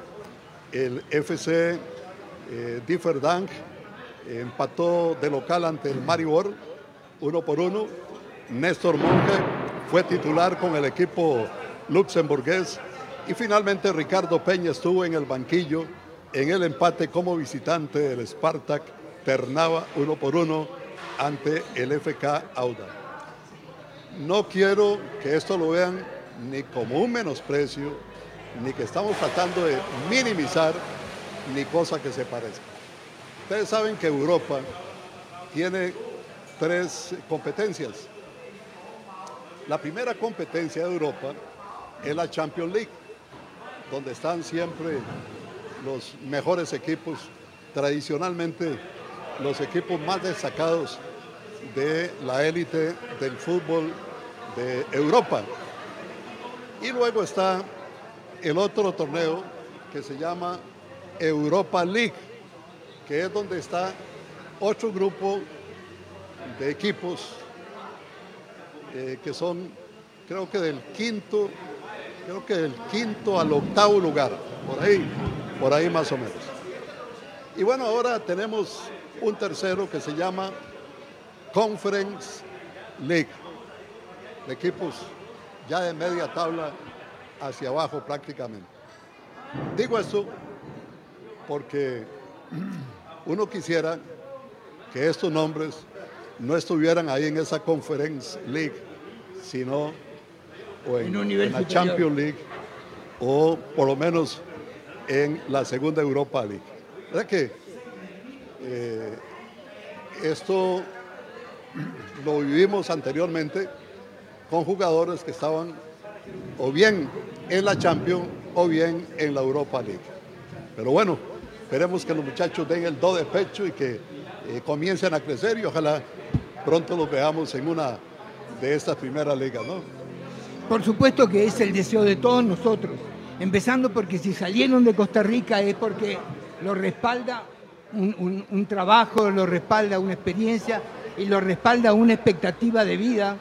El FC eh, Differdang empató de local ante el Maribor uno por uno. Néstor Monge fue titular con el equipo luxemburgués y finalmente Ricardo Peña estuvo en el banquillo en el empate como visitante del Spartak Ternava uno por uno ante el FK Auda. No quiero que esto lo vean ni como un menosprecio, ni que estamos tratando de minimizar, ni cosa que se parezca. Ustedes saben que Europa tiene tres competencias. La primera competencia de Europa es la Champions League, donde están siempre los mejores equipos, tradicionalmente los equipos más destacados de la élite del fútbol de Europa. Y luego está el otro torneo que se llama Europa League, que es donde está otro grupo de equipos eh, que son, creo que del quinto, creo que del quinto al octavo lugar, por ahí, por ahí más o menos. Y bueno, ahora tenemos un tercero que se llama Conference League, equipos ya de media tabla hacia abajo prácticamente. Digo esto porque *clears throat* uno quisiera que estos nombres no estuvieran ahí en esa Conference League, sino o en, la. Champions League o por lo menos en la segunda Europa League. ¿Verdad que eh, esto lo vivimos anteriormente con jugadores que estaban o bien en la Champions o bien en la Europa League. Pero bueno, esperemos que los muchachos den el do de pecho y que eh, comiencen a crecer y ojalá pronto los veamos en una de estas primeras ligas, ¿no? Por supuesto que es el deseo de todos nosotros, empezando porque si salieron de Costa Rica es porque lo respalda un trabajo, lo respalda una experiencia y lo respalda una expectativa de vida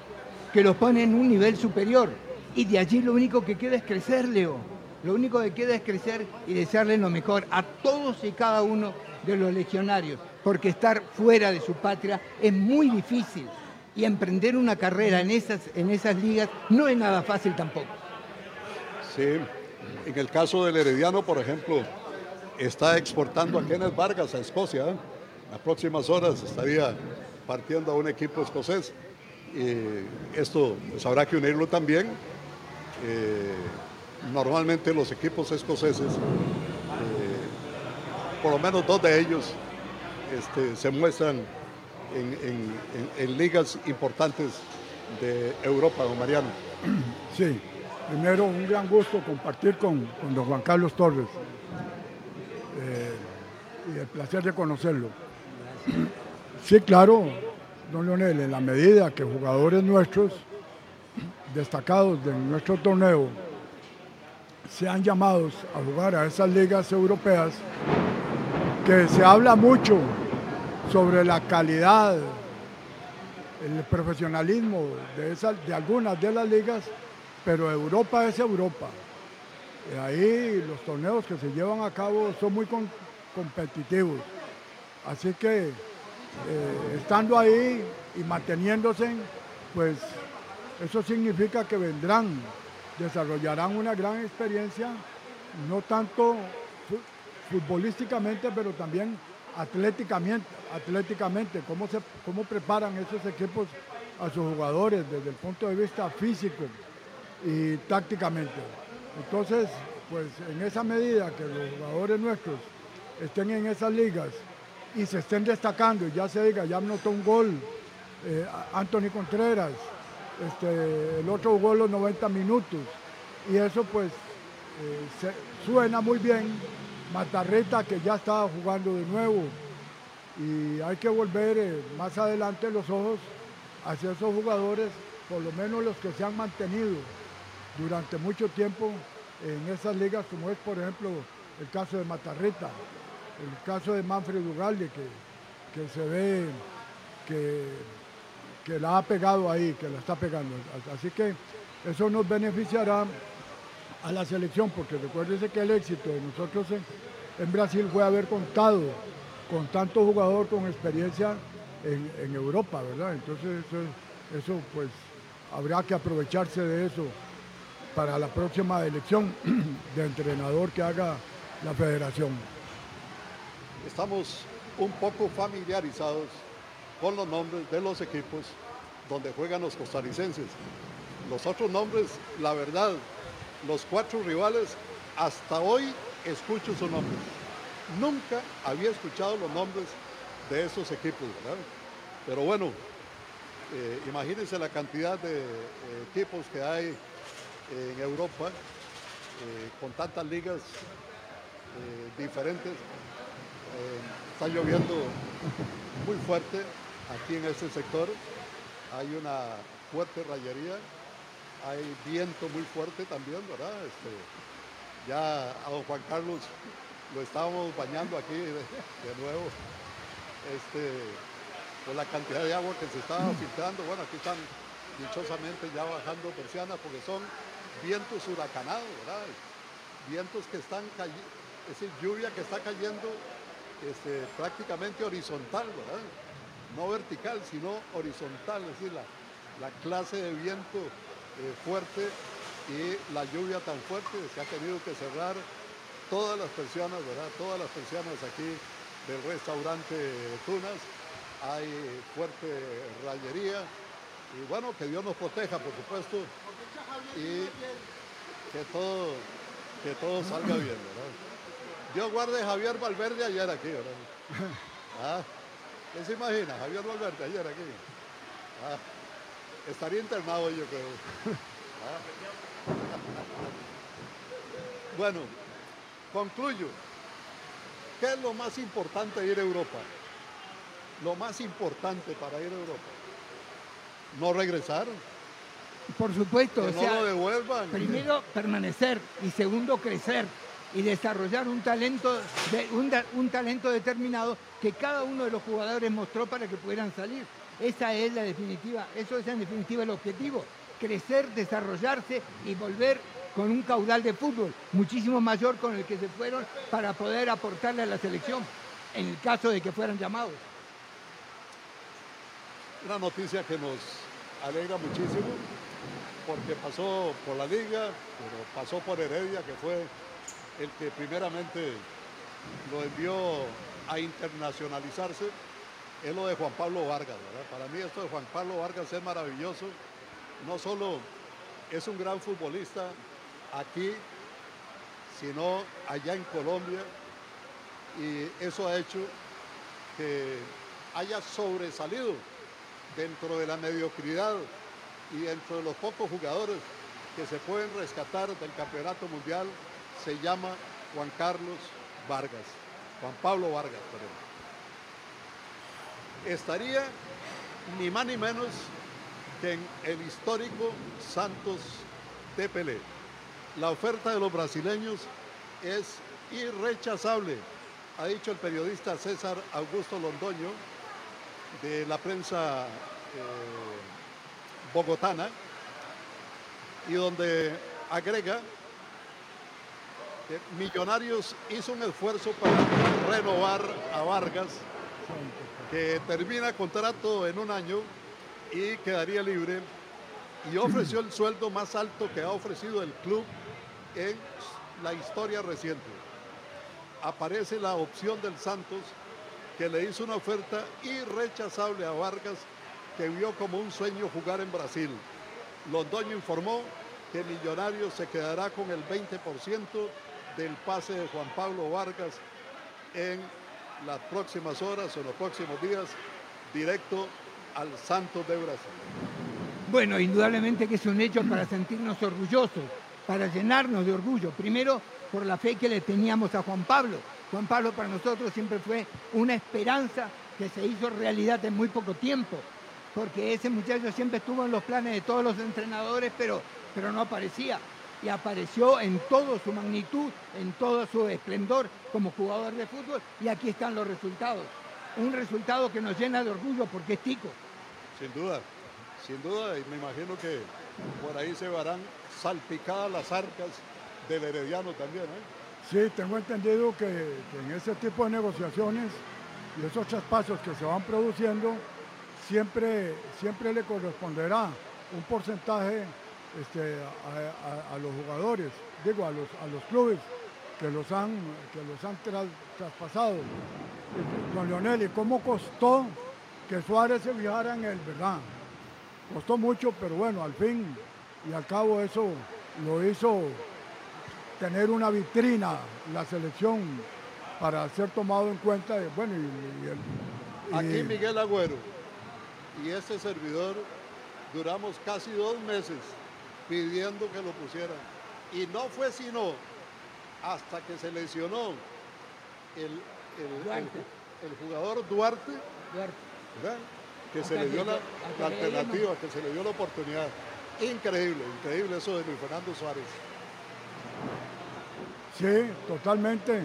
que los pone en un nivel superior. Y de allí lo único que queda es crecer, Leo. Lo único que queda es crecer y desearle lo mejor a todos y cada uno de los legionarios, porque estar fuera de su patria es muy difícil y emprender una carrera en esas, en esas ligas no es nada fácil tampoco. Sí, en el caso del Herediano, por ejemplo, está exportando a Kenneth Vargas a Escocia. ¿eh? Las próximas horas estaría partiendo a un equipo escocés. Y esto pues, habrá que unirlo también. Eh, normalmente los equipos escoceses, eh, por lo menos dos de ellos, este, se muestran en, ligas importantes de Europa, don Mariano. *clears throat* Sí, primero un gran gusto compartir con, con don Juan Carlos Torres eh, y el placer de conocerlo. *clears throat* Sí, claro, don Leonel, en la medida que jugadores nuestros *clears throat* destacados de nuestro torneo sean llamados a jugar a esas ligas europeas, que se habla mucho sobre la calidad, el profesionalismo de, esas, de algunas de las ligas, pero Europa es Europa. Y ahí los torneos que se llevan a cabo son muy competitivos. Así que eh, estando ahí y manteniéndose, pues eso significa que vendrán, desarrollarán una gran experiencia, no tanto fu- futbolísticamente, pero también atléticamente, atléticamente cómo, se, cómo preparan esos equipos a sus jugadores desde el punto de vista físico y tácticamente. Entonces, pues en esa medida que los jugadores nuestros estén en esas ligas y se estén destacando, ya se diga, ya anotó un gol eh, Anthony Contreras, este, el otro jugó los 90 minutos, y eso pues eh, suena muy bien. Matarrita que ya estaba jugando de nuevo, y hay que volver eh, más adelante los ojos hacia esos jugadores, por lo menos los que se han mantenido durante mucho tiempo en esas ligas, como es por ejemplo el caso de Matarrita, el caso de Manfred Ugalde, que, que se ve que, que la ha pegado ahí, que la está pegando. Así que eso nos beneficiará a la selección, porque recuérdese que el éxito de nosotros en, Brasil fue haber contado con tanto jugador con experiencia en, en Europa, ¿verdad? Entonces eso, eso, pues habrá que aprovecharse de eso para la próxima elección *clears throat* de entrenador que haga la federación. Estamos un poco familiarizados con los nombres de los equipos donde juegan los costarricenses. Los otros nombres, la verdad, los cuatro rivales, hasta hoy escucho sus nombres. Nunca había escuchado los nombres de esos equipos, ¿verdad? Pero bueno, eh, imagínense la cantidad de eh, equipos que hay en Europa eh, con tantas ligas diferentes. Está lloviendo muy fuerte aquí en este sector. Hay una fuerte rayería, hay viento muy fuerte también, ¿verdad? Este, ya a don Juan Carlos lo estábamos bañando aquí de, de nuevo. Este, por la cantidad de agua que se estaba filtrando. Bueno, aquí están dichosamente ya bajando persianas porque son vientos huracanados, ¿verdad? Vientos que están cayendo, es decir, lluvia que está cayendo este, prácticamente horizontal, ¿verdad? No vertical, sino horizontal, es decir, la, la clase de viento eh, fuerte y la lluvia tan fuerte que ha tenido que cerrar todas las persianas, ¿verdad? Todas las persianas aquí del restaurante Tunas. Hay fuerte rayería y bueno, que Dios nos proteja, por supuesto, y que todo, que todo salga bien, ¿verdad? Dios guarde a Javier Valverde ayer aquí, ¿verdad? *laughs* Ah, ¿Qué se imagina? Javier Valverde ayer aquí. Ah, estaría internado yo creo. *laughs* Bueno, concluyo. ¿Qué es lo más importante de ir a Europa? Lo más importante para ir a Europa. No regresar. Por supuesto, Que o no sea, lo devuelvan. primero permanecer y segundo crecer y desarrollar un talento, de- un talento determinado que cada uno de los jugadores mostró para que pudieran salir. Esa es la definitiva, eso es en definitiva el objetivo, crecer, desarrollarse y volver con un caudal de fútbol muchísimo mayor con el que se fueron para poder aportarle a la selección, en el caso de que fueran llamados. Una noticia que nos alegra muchísimo porque pasó por la liga, pero pasó por Heredia, que fue el que primeramente lo envió a internacionalizarse, es lo de Juan Pablo Vargas. ¿verdad? Para mí esto de Juan Pablo Vargas es maravilloso. No solo es un gran futbolista aquí, sino allá en Colombia. Y eso ha hecho que haya sobresalido dentro de la mediocridad y dentro de los pocos jugadores que se pueden rescatar del campeonato mundial, se llama Juan Carlos Vargas, Juan Pablo Vargas, perdón. Estaría ni más ni menos que en el histórico Santos de. La oferta de los brasileños es irrechazable, ha dicho el periodista César Augusto Londoño de la prensa eh, bogotana y donde agrega que Millonarios hizo un esfuerzo para renovar a Vargas, que termina contrato en un año y quedaría libre, y ofreció el sueldo más alto que ha ofrecido el club en la historia reciente. Aparece la opción del Santos que le hizo una oferta irrechazable a Vargas, que vio como un sueño jugar en Brasil. Londoño informó que Millonarios se quedará con el 20% del pase de Juan Pablo Vargas en las próximas horas o los próximos días, directo al Santos de Brasil. Bueno, indudablemente que es un hecho para sentirnos orgullosos, para llenarnos de orgullo. Primero, por la fe que le teníamos a Juan Pablo. Juan Pablo para nosotros siempre fue una esperanza que se hizo realidad en muy poco tiempo, porque ese muchacho siempre estuvo en los planes de todos los entrenadores, pero, pero no aparecía. Y apareció en toda su magnitud, en todo su esplendor como jugador de fútbol, y aquí están los resultados. Un resultado que nos llena de orgullo porque es tico. Sin duda, sin duda, y me imagino que por ahí se verán salpicadas las arcas del Herediano también. ¿eh? Sí, tengo entendido que, que en ese tipo de negociaciones y esos traspasos que se van produciendo, siempre, siempre le corresponderá un porcentaje este, a, los jugadores, digo, a los, a los clubes que los han, que los han tras- traspasado. Eh, Don Leonel, ¿y cómo costó que Suárez se fijara en él, verdad? Costó mucho, pero bueno, al fin y al cabo eso lo hizo tener una vitrina la selección para ser tomado en cuenta. de- Bueno, y, y el- Aquí Miguel Agüero y este servidor duramos casi dos meses pidiendo que lo pusieran. Y no fue sino hasta que se lesionó el, el- el- Duarte. el jugador Duarte, que se le dio que- la, que alternativa, que se le dio la oportunidad. Increíble, increíble eso de Luis Fernando Suárez. Sí, totalmente.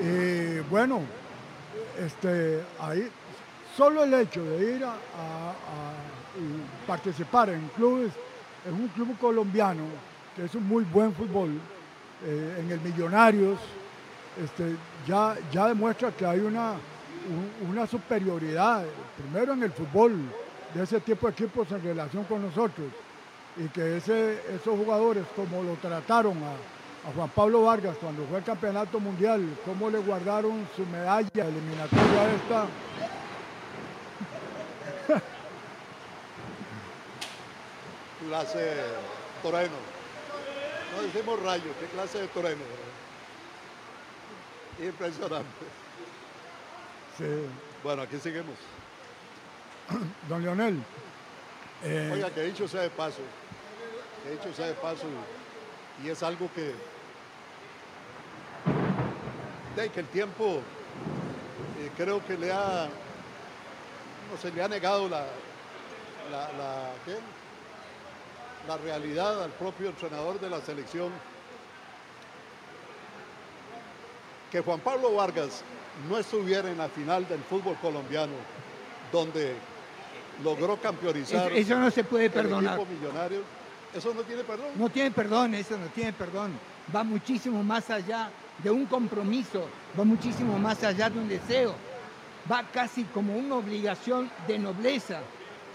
Y bueno, este, ahí, solo el hecho de ir a, a- a- y participar en clubes, en un club colombiano, que es un muy buen fútbol, eh, en el Millonarios, este, ya, ya demuestra que hay una, un- una superioridad, primero en el fútbol, de ese tipo de equipos en relación con nosotros y que ese, esos jugadores, como lo trataron a, a Juan Pablo Vargas cuando fue el campeonato mundial, cómo le guardaron su medalla eliminatoria esta. Clase toreno. No decimos rayo, qué clase de toreno. Impresionante. Sí. Bueno, aquí seguimos. *clears throat* Don Leonel. eh, Oiga, que dicho sea de paso, que dicho sea de paso, y es algo que, de que el tiempo eh, creo que le ha, no se le ha negado la, la, la- ¿qué? La realidad al propio entrenador de la selección, que Juan Pablo Vargas no estuviera en la final del fútbol colombiano, donde logró campeonizar. Eso- no se puede el perdonar. equipo millonario. Eso no tiene perdón. No tiene perdón, eso no tiene perdón. Va muchísimo más allá de un compromiso, va muchísimo más allá de un deseo. Va casi como una obligación de nobleza,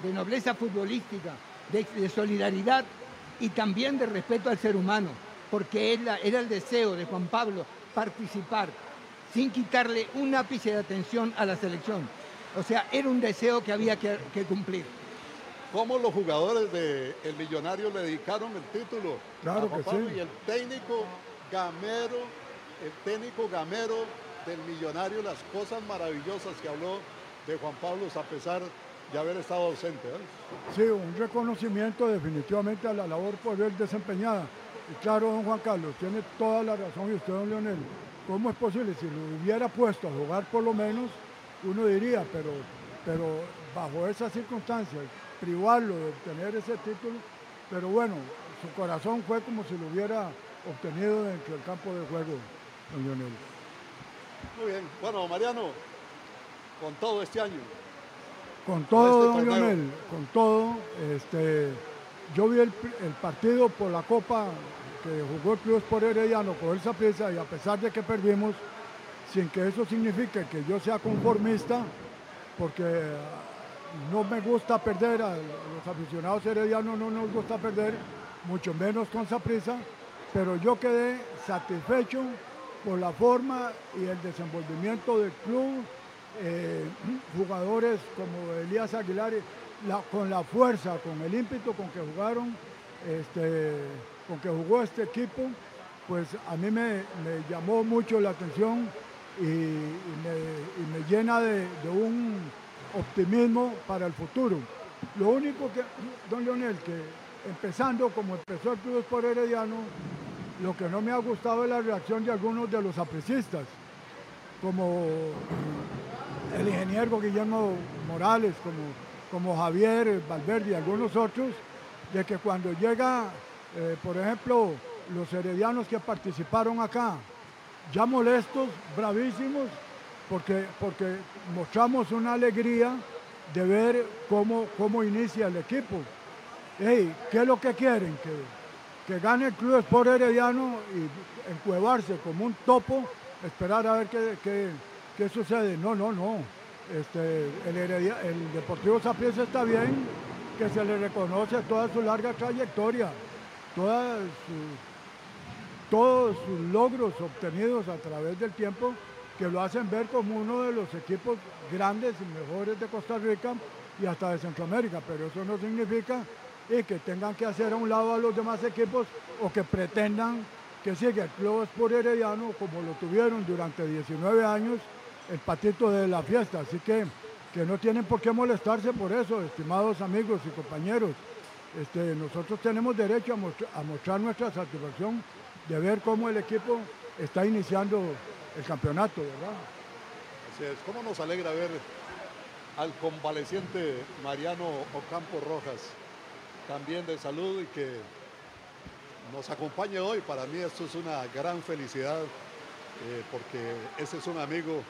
de nobleza futbolística, de, de solidaridad y también de respeto al ser humano, porque era, era el deseo de Juan Pablo participar sin quitarle un ápice de atención a la selección. O sea, era un deseo que había que- que cumplir. ¿Cómo los jugadores del Millonario le dedicaron el título? Claro a Juan que Pablo? sí. Y el técnico gamero, el técnico gamero del Millonario, las cosas maravillosas que habló de Juan Pablo a pesar de haber estado ausente. ¿eh? Sí, un reconocimiento definitivamente a la labor por él desempeñada. Y claro, don Juan Carlos, tiene toda la razón y usted, don Leonel. ¿Cómo es posible? Si lo hubiera puesto a jugar por lo menos, uno diría, pero, pero bajo esas circunstancias, privarlo de obtener ese título, pero bueno, su corazón fue como si lo hubiera obtenido dentro del campo de juego, don Leonel. Muy bien. Bueno, Mariano, con todo este año. Con todo, este don torneo. Leonel, con todo, este, yo vi el, el partido por la Copa que jugó el Club Sport Herediano con el Saprissa y a pesar de que perdimos, sin que eso signifique que yo sea conformista, porque no me gusta perder, a los aficionados heredianos no nos gusta perder, mucho menos con Saprissa, pero yo quedé satisfecho por la forma y el desenvolvimiento del club, eh, jugadores como Elías Aguilar, la- con la fuerza, con el ímpetu con que jugaron, este, con que jugó este equipo, pues a mí me, llamó mucho la atención y, me, llena de, un optimismo para el futuro. Lo único que, don Leonel, que empezando como empezó el Club Sport Herediano, lo que no me ha gustado es la reacción de algunos de los aprecistas, como el ingeniero Guillermo Morales, como, como Javier Valverde y algunos otros, de que cuando llega, eh, por ejemplo, los heredianos que participaron acá, ya molestos, bravísimos, porque, porque mostramos una alegría de ver cómo, cómo inicia el equipo. Ey, ¿Qué es lo que quieren? Que, que gane el Club Sport Herediano y encuevarse como un topo, esperar a ver qué, qué- sucede. No, no, no. Este, el, el Deportivo Saprissa está bien, que se le reconoce toda su larga trayectoria, todos sus logros obtenidos a través del tiempo, que lo hacen ver como uno de los equipos grandes y mejores de Costa Rica y hasta de Centroamérica, pero eso no significa que tengan que hacer a un lado a los demás equipos o que pretendan que siga el Club Sport Herediano como lo tuvieron durante 19 años el patito de la fiesta. Así que, que no tienen por qué molestarse por eso, estimados amigos y compañeros. Este, nosotros tenemos derecho a, mostr- a mostrar nuestra satisfacción de ver cómo el equipo está iniciando el campeonato, ¿verdad? Así es, ¿cómo nos alegra ver al convaleciente Mariano Ocampo Rojas, también de salud y que nos acompañe hoy? Para mí esto es una gran felicidad eh, porque ese es un amigo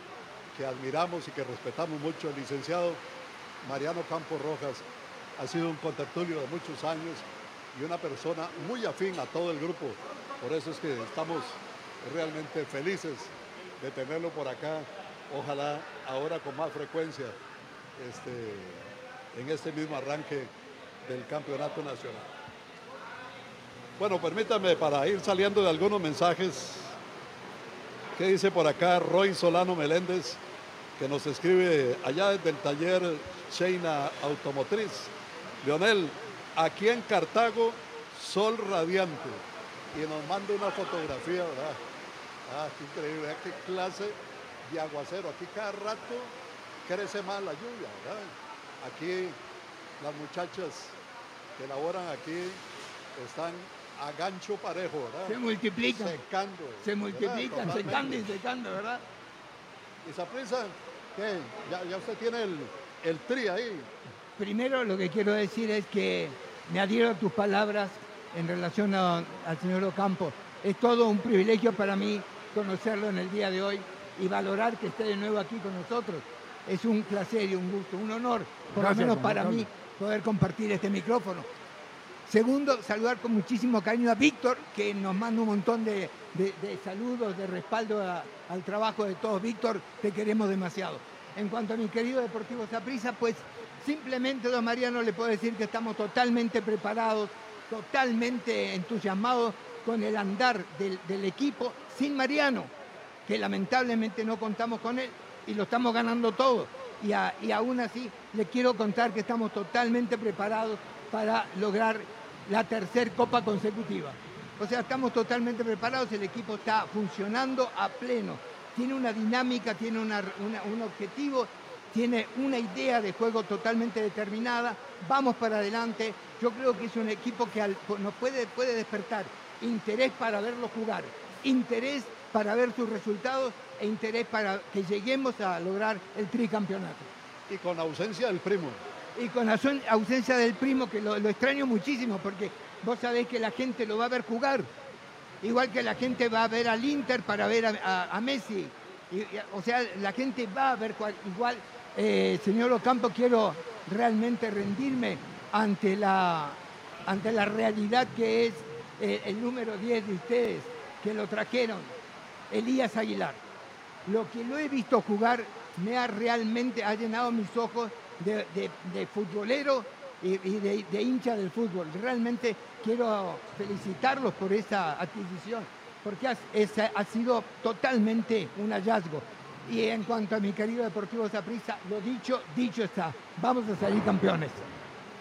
que admiramos y que respetamos mucho, el licenciado Mariano Campos Rojas. Ha sido un contertulio de muchos años y una persona muy afín a todo el grupo. Por eso es que estamos realmente felices de tenerlo por acá. Ojalá ahora con más frecuencia este, en este mismo arranque del campeonato nacional. Bueno, permítame para ir saliendo de algunos mensajes. ¿Qué dice por acá Roy Solano Meléndez, que nos escribe allá desde el taller Cheina Automotriz? Leonel, aquí en Cartago, sol radiante. Y nos manda una fotografía, ¿verdad? Ah, qué increíble, ¿verdad? qué clase de aguacero. Aquí cada rato crece más la lluvia, ¿verdad? Aquí las muchachas que laboran aquí están a gancho parejo, ¿verdad? Se multiplican. Secando. Se multiplican, secando y secando, ¿verdad? ¿Y Saprissa? ¿Qué? Ya, ya usted tiene el, el tri ahí. Primero lo que quiero decir es que me adhiero a tus palabras en relación a- al señor Ocampo. Es todo un privilegio para mí conocerlo en el día de hoy y valorar que esté de nuevo aquí con nosotros. Es un placer y un gusto, un honor, por Gracias, lo menos para mí, poder compartir este micrófono. Segundo, saludar con muchísimo cariño a Víctor, que nos manda un montón de, de- saludos, de respaldo al trabajo de todos. Víctor, te queremos demasiado. En cuanto a mi querido Deportivo Saprissa, pues simplemente, don Mariano, le puedo decir que estamos totalmente preparados, totalmente entusiasmados con el andar del, del equipo sin Mariano, que lamentablemente no contamos con él y lo estamos ganando todo. Y, a- y aún así le quiero contar que estamos totalmente preparados para lograr la tercer copa consecutiva. O sea, estamos totalmente preparados, el equipo está funcionando a pleno. Tiene una dinámica, tiene una- una- un objetivo, tiene una idea de juego totalmente determinada. Vamos para adelante. Yo creo que es un equipo que al- nos puede, puede despertar interés para verlo jugar, interés para ver sus resultados e interés para que lleguemos a lograr el tricampeonato. Y con ausencia del primo. Y con la ausencia del primo, que lo, extraño muchísimo, porque vos sabés que la gente lo va a ver jugar. Igual que la gente va a ver al Inter para ver a, Messi. O sea, la gente va a ver cual- igual. Eh, señor Ocampo, quiero realmente rendirme ante la, ante la realidad que es eh, el número 10 de ustedes, que lo trajeron, Elías Aguilar. Lo que lo he visto jugar me ha realmente ha llenado mis ojos de, de- de futbolero y, y de, de hincha del fútbol. Realmente quiero felicitarlos por esa adquisición, porque ha, es- ha sido totalmente un hallazgo. Y en cuanto a mi querido Deportivo Saprissa, lo dicho, dicho está, vamos a salir campeones.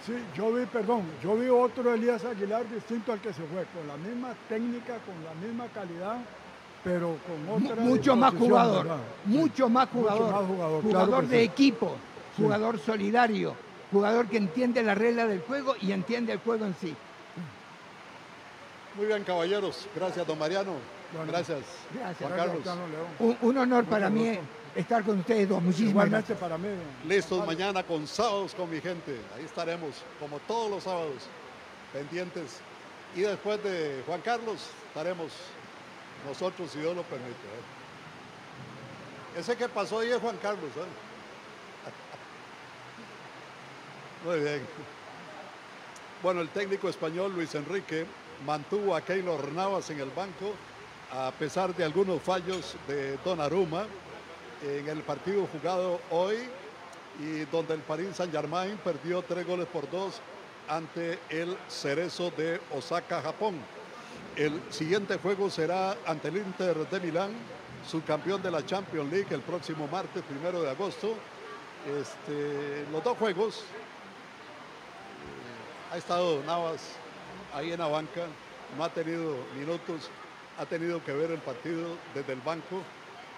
Sí, yo vi, perdón, yo vi otro Elías Aguilar distinto al que se fue, con la misma técnica, con la misma calidad, pero con otra mucho más jugador, mucho más jugador, Mucho más jugador, jugador claro de sí. equipo. Jugador solidario, jugador que entiende la regla del juego y entiende el juego en sí. Muy bien, caballeros. Gracias, don Mariano. Bueno, gracias. Gracias, Juan Carlos. Un, un honor Mucho para mí estar con ustedes dos. Muchísimas Igualmente gracias. para mí. Listos mañana con sábados con mi gente. Ahí estaremos, como todos los sábados, pendientes. Y después de Juan Carlos, estaremos nosotros, si Dios lo permite. ¿eh? Ese que pasó ahí es Juan Carlos. ¿eh? Muy bien. Bueno, el técnico español Luis Enrique mantuvo a Keylor Navas en el banco a pesar de algunos fallos de Donnarumma en el partido jugado hoy y donde el Paris Saint Germain perdió tres goles por dos ante el Cerezo de Osaka, Japón. El siguiente juego será ante el Inter de Milán, subcampeón de la Champions League, el próximo martes, primero de agosto. Este, los dos juegos, ha estado Navas ahí en la banca, no ha tenido minutos, ha tenido que ver el partido desde el banco,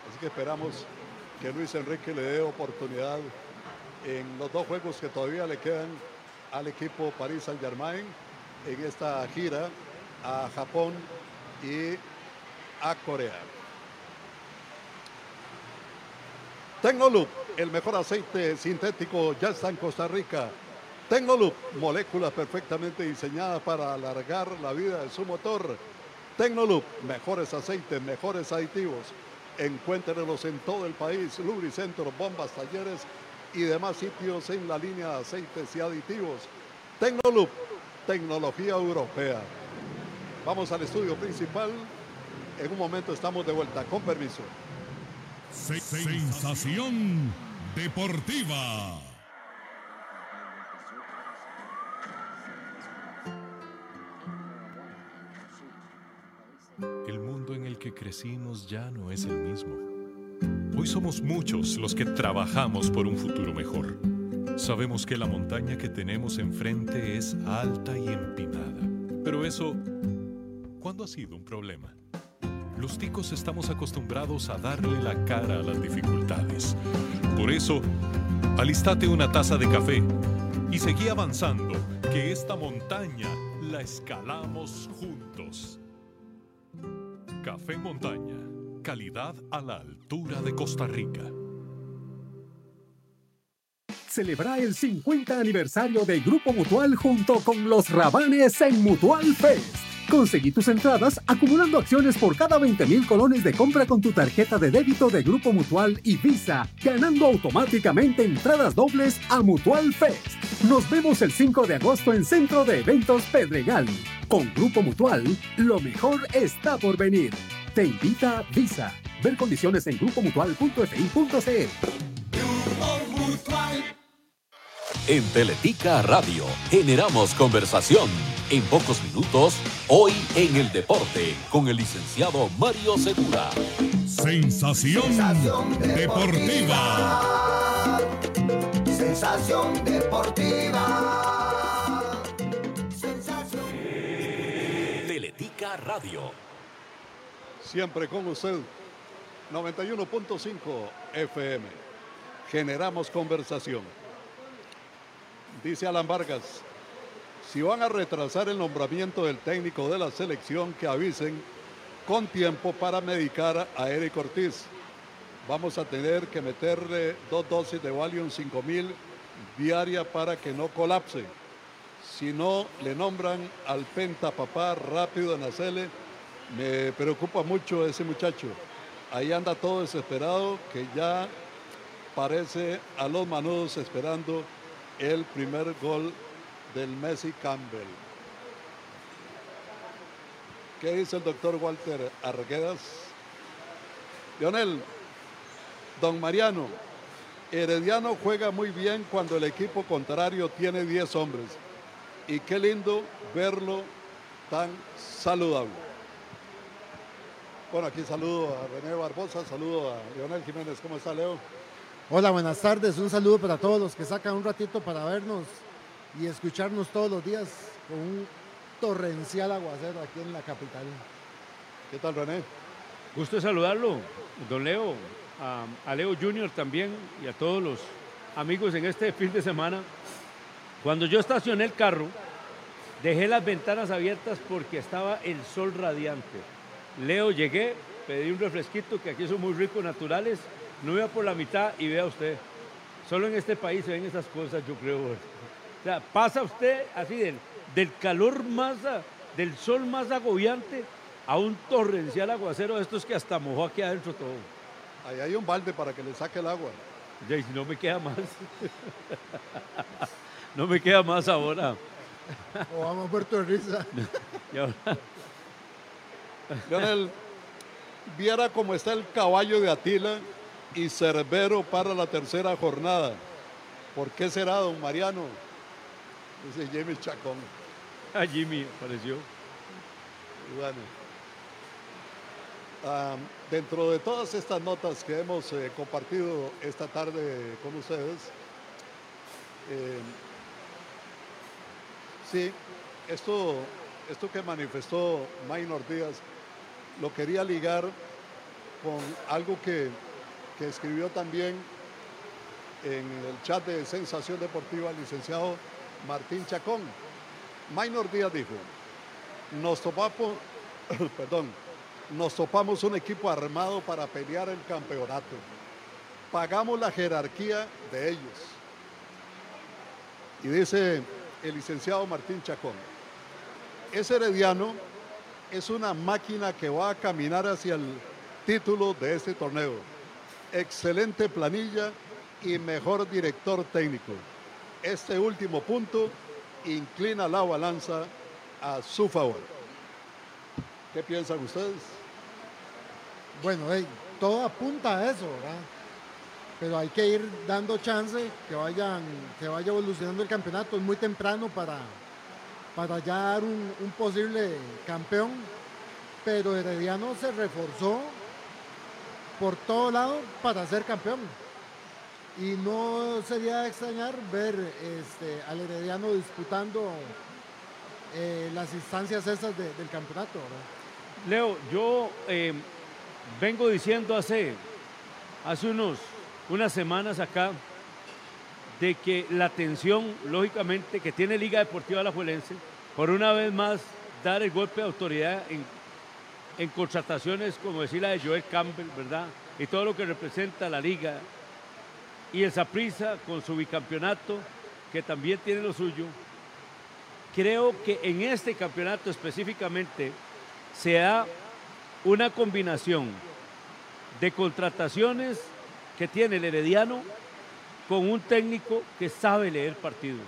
así que esperamos que Luis Enrique le dé oportunidad en los dos juegos que todavía le quedan al equipo Paris Saint Germain en esta gira a Japón y a Corea. Tecnoloop, el mejor aceite sintético ya está en Costa Rica. Tecnoloop, moléculas perfectamente diseñadas para alargar la vida de su motor. Tecnoloop, mejores aceites, mejores aditivos. Encuéntrenlos en todo el país, lubricentros, bombas, talleres y demás sitios en la línea de aceites y aditivos. Tecnoloop, tecnología europea. Vamos al estudio principal. En un momento estamos de vuelta. Con permiso. Se- Sensación deportiva. El mundo en el que crecimos ya no es el mismo. Hoy somos muchos los que trabajamos por un futuro mejor. Sabemos que la montaña que tenemos enfrente es alta y empinada. Pero eso, ¿cuándo ha sido un problema? Los ticos estamos acostumbrados a darle la cara a las dificultades. Por eso, alistate una taza de café y seguí avanzando, que esta montaña la escalamos juntos. Café Montaña, calidad a la altura de Costa Rica. Celebra el 50 aniversario de Grupo Mutual junto con los Rabanes en Mutual Fest. Conseguí tus entradas acumulando acciones por cada 20 mil colones de compra con tu tarjeta de débito de Grupo Mutual y Visa, ganando automáticamente entradas dobles a Mutual Fest. Nos vemos el 5 de agosto en Centro de Eventos Pedregal. Con Grupo Mutual, lo mejor está por venir. Te invita Visa. Ver condiciones en grupomutual.fi.cl. En Teletica Radio generamos conversación. En pocos minutos, hoy en el deporte, con el licenciado Mario Segura. Sensación deportiva. Sensación deportiva. Radio. Siempre con usted. 91.5 FM. Generamos conversación. Dice Alan Vargas, si van a retrasar el nombramiento del técnico de la selección, que avisen con tiempo para medicar a Eric Ortiz. Vamos a tener que meterle dos dosis de Valium 5000 diaria para que no colapse. Si no le nombran al Penta Papá rápido en hacerle, me preocupa mucho ese muchacho. Ahí anda todo desesperado, que ya parece a los manudos esperando el primer gol del Messi Campbell. ¿Qué dice el doctor Walter Arguedas? Lionel, don Mariano, Herediano juega muy bien cuando el equipo contrario tiene 10 hombres. Y qué lindo verlo tan saludable. Bueno, aquí saludo a René Barbosa, saludo a Leonel Jiménez. ¿Cómo está, Leo? Hola, buenas tardes. Un saludo para todos los que sacan un ratito para vernos y escucharnos todos los días con un torrencial aguacero aquí en la capital. ¿Qué tal, René? Gusto de saludarlo, don Leo, a, a Leo Junior también y a todos los amigos en este fin de semana. Cuando yo estacioné el carro, dejé las ventanas abiertas porque estaba el sol radiante. Leo, llegué, pedí un refresquito, que aquí son muy ricos, naturales, no iba por la mitad y vea usted, solo en este país se ven esas cosas, yo creo. O sea, pasa usted así del, del calor más, del sol más agobiante a un torrencial aguacero de estos que hasta mojó aquí adentro todo. Ahí hay un balde para que le saque el agua. Ya, y si no me queda más. *laughs* no me queda más ahora. O vamos muerto de risa. *laughs* Y ahora- Leonel, viera cómo está el caballo de Atila y Cerbero para la tercera jornada. ¿Por qué será, don Mariano? Dice Jimmy Chacón. A Jimmy apareció. Bueno. Ah, dentro de todas estas notas que hemos eh, compartido esta tarde con ustedes, eh, sí, esto, esto que manifestó Maynor Díaz lo quería ligar con algo que, que escribió también en el chat de Sensación Deportiva el licenciado Martín Chacón. Maynor Díaz dijo, nos topamos, *laughs* perdón, nos topamos un equipo armado para pelear el campeonato. Pagamos la jerarquía de ellos. Y dice el licenciado Martín Chacón, ese herediano es una máquina que va a caminar hacia el título de este torneo. Excelente planilla y mejor director técnico. Este último punto inclina la balanza a su favor. ¿Qué piensan ustedes? Bueno, todo apunta a eso, ¿verdad? Pero hay que ir dando chance que vayan, que vaya evolucionando el campeonato. Es muy temprano para, para ya dar un, posible campeón. Pero Herediano se reforzó por todo lado para ser campeón. Y no sería extrañar ver este, al Herediano disputando eh, las instancias esas de- del campeonato. Leo, yo eh, vengo diciendo hace, hace unos, unas semanas acá de que la tensión, lógicamente, que tiene Liga Deportiva Alajuelense, por una vez más dar el golpe de autoridad en, en contrataciones como decir la de Joel Campbell, ¿verdad? Y todo lo que representa la liga. Y el Saprissa con su bicampeonato, que también tiene lo suyo. Creo que en este campeonato específicamente se da una combinación de contrataciones que tiene el Herediano con un técnico que sabe leer partidos.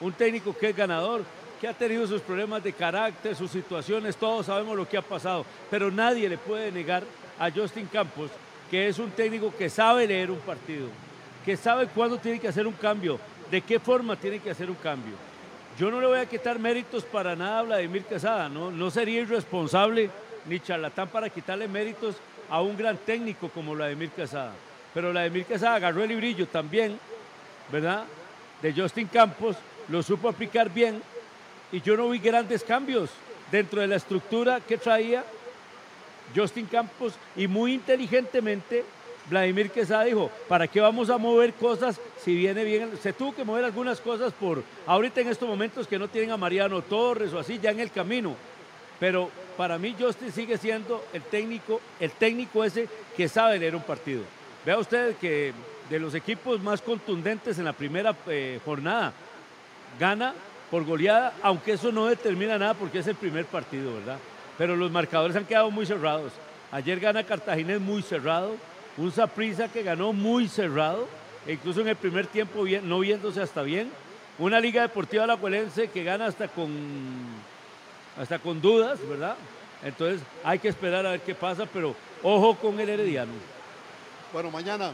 Un técnico que es ganador, que ha tenido sus problemas de carácter, sus situaciones, todos sabemos lo que ha pasado, pero nadie le puede negar a Justin Campos que es un técnico que sabe leer un partido, que sabe cuándo tiene que hacer un cambio, de qué forma tiene que hacer un cambio. Yo no le voy a quitar méritos para nada a Vladimir Quesada, no, no sería irresponsable ni charlatán para quitarle méritos a un gran técnico como Vladimir Quesada. Pero Vladimir Quesada agarró el librillo también, ¿verdad? De Justin Campos, lo supo aplicar bien y yo no vi grandes cambios dentro de la estructura que traía Justin Campos y muy inteligentemente Vladimir Quesada dijo, ¿para qué vamos a mover cosas si viene bien? Se tuvo que mover algunas cosas por ahorita en estos momentos que no tienen a Mariano Torres o así ya en el camino. Pero para mí Justin sigue siendo el técnico, el técnico ese que sabe leer un partido. Vea usted que de los equipos más contundentes en la primera eh, jornada, gana por goleada, aunque eso no determina nada porque es el primer partido, ¿verdad? Pero los marcadores han quedado muy cerrados. Ayer gana Cartaginés muy cerrado, un Saprissa que ganó muy cerrado, e incluso en el primer tiempo no viéndose hasta bien. Una Liga Deportiva Alajuelense que gana hasta con, hasta con dudas, ¿verdad? Entonces hay que esperar a ver qué pasa, pero ojo con el Herediano. Bueno, mañana,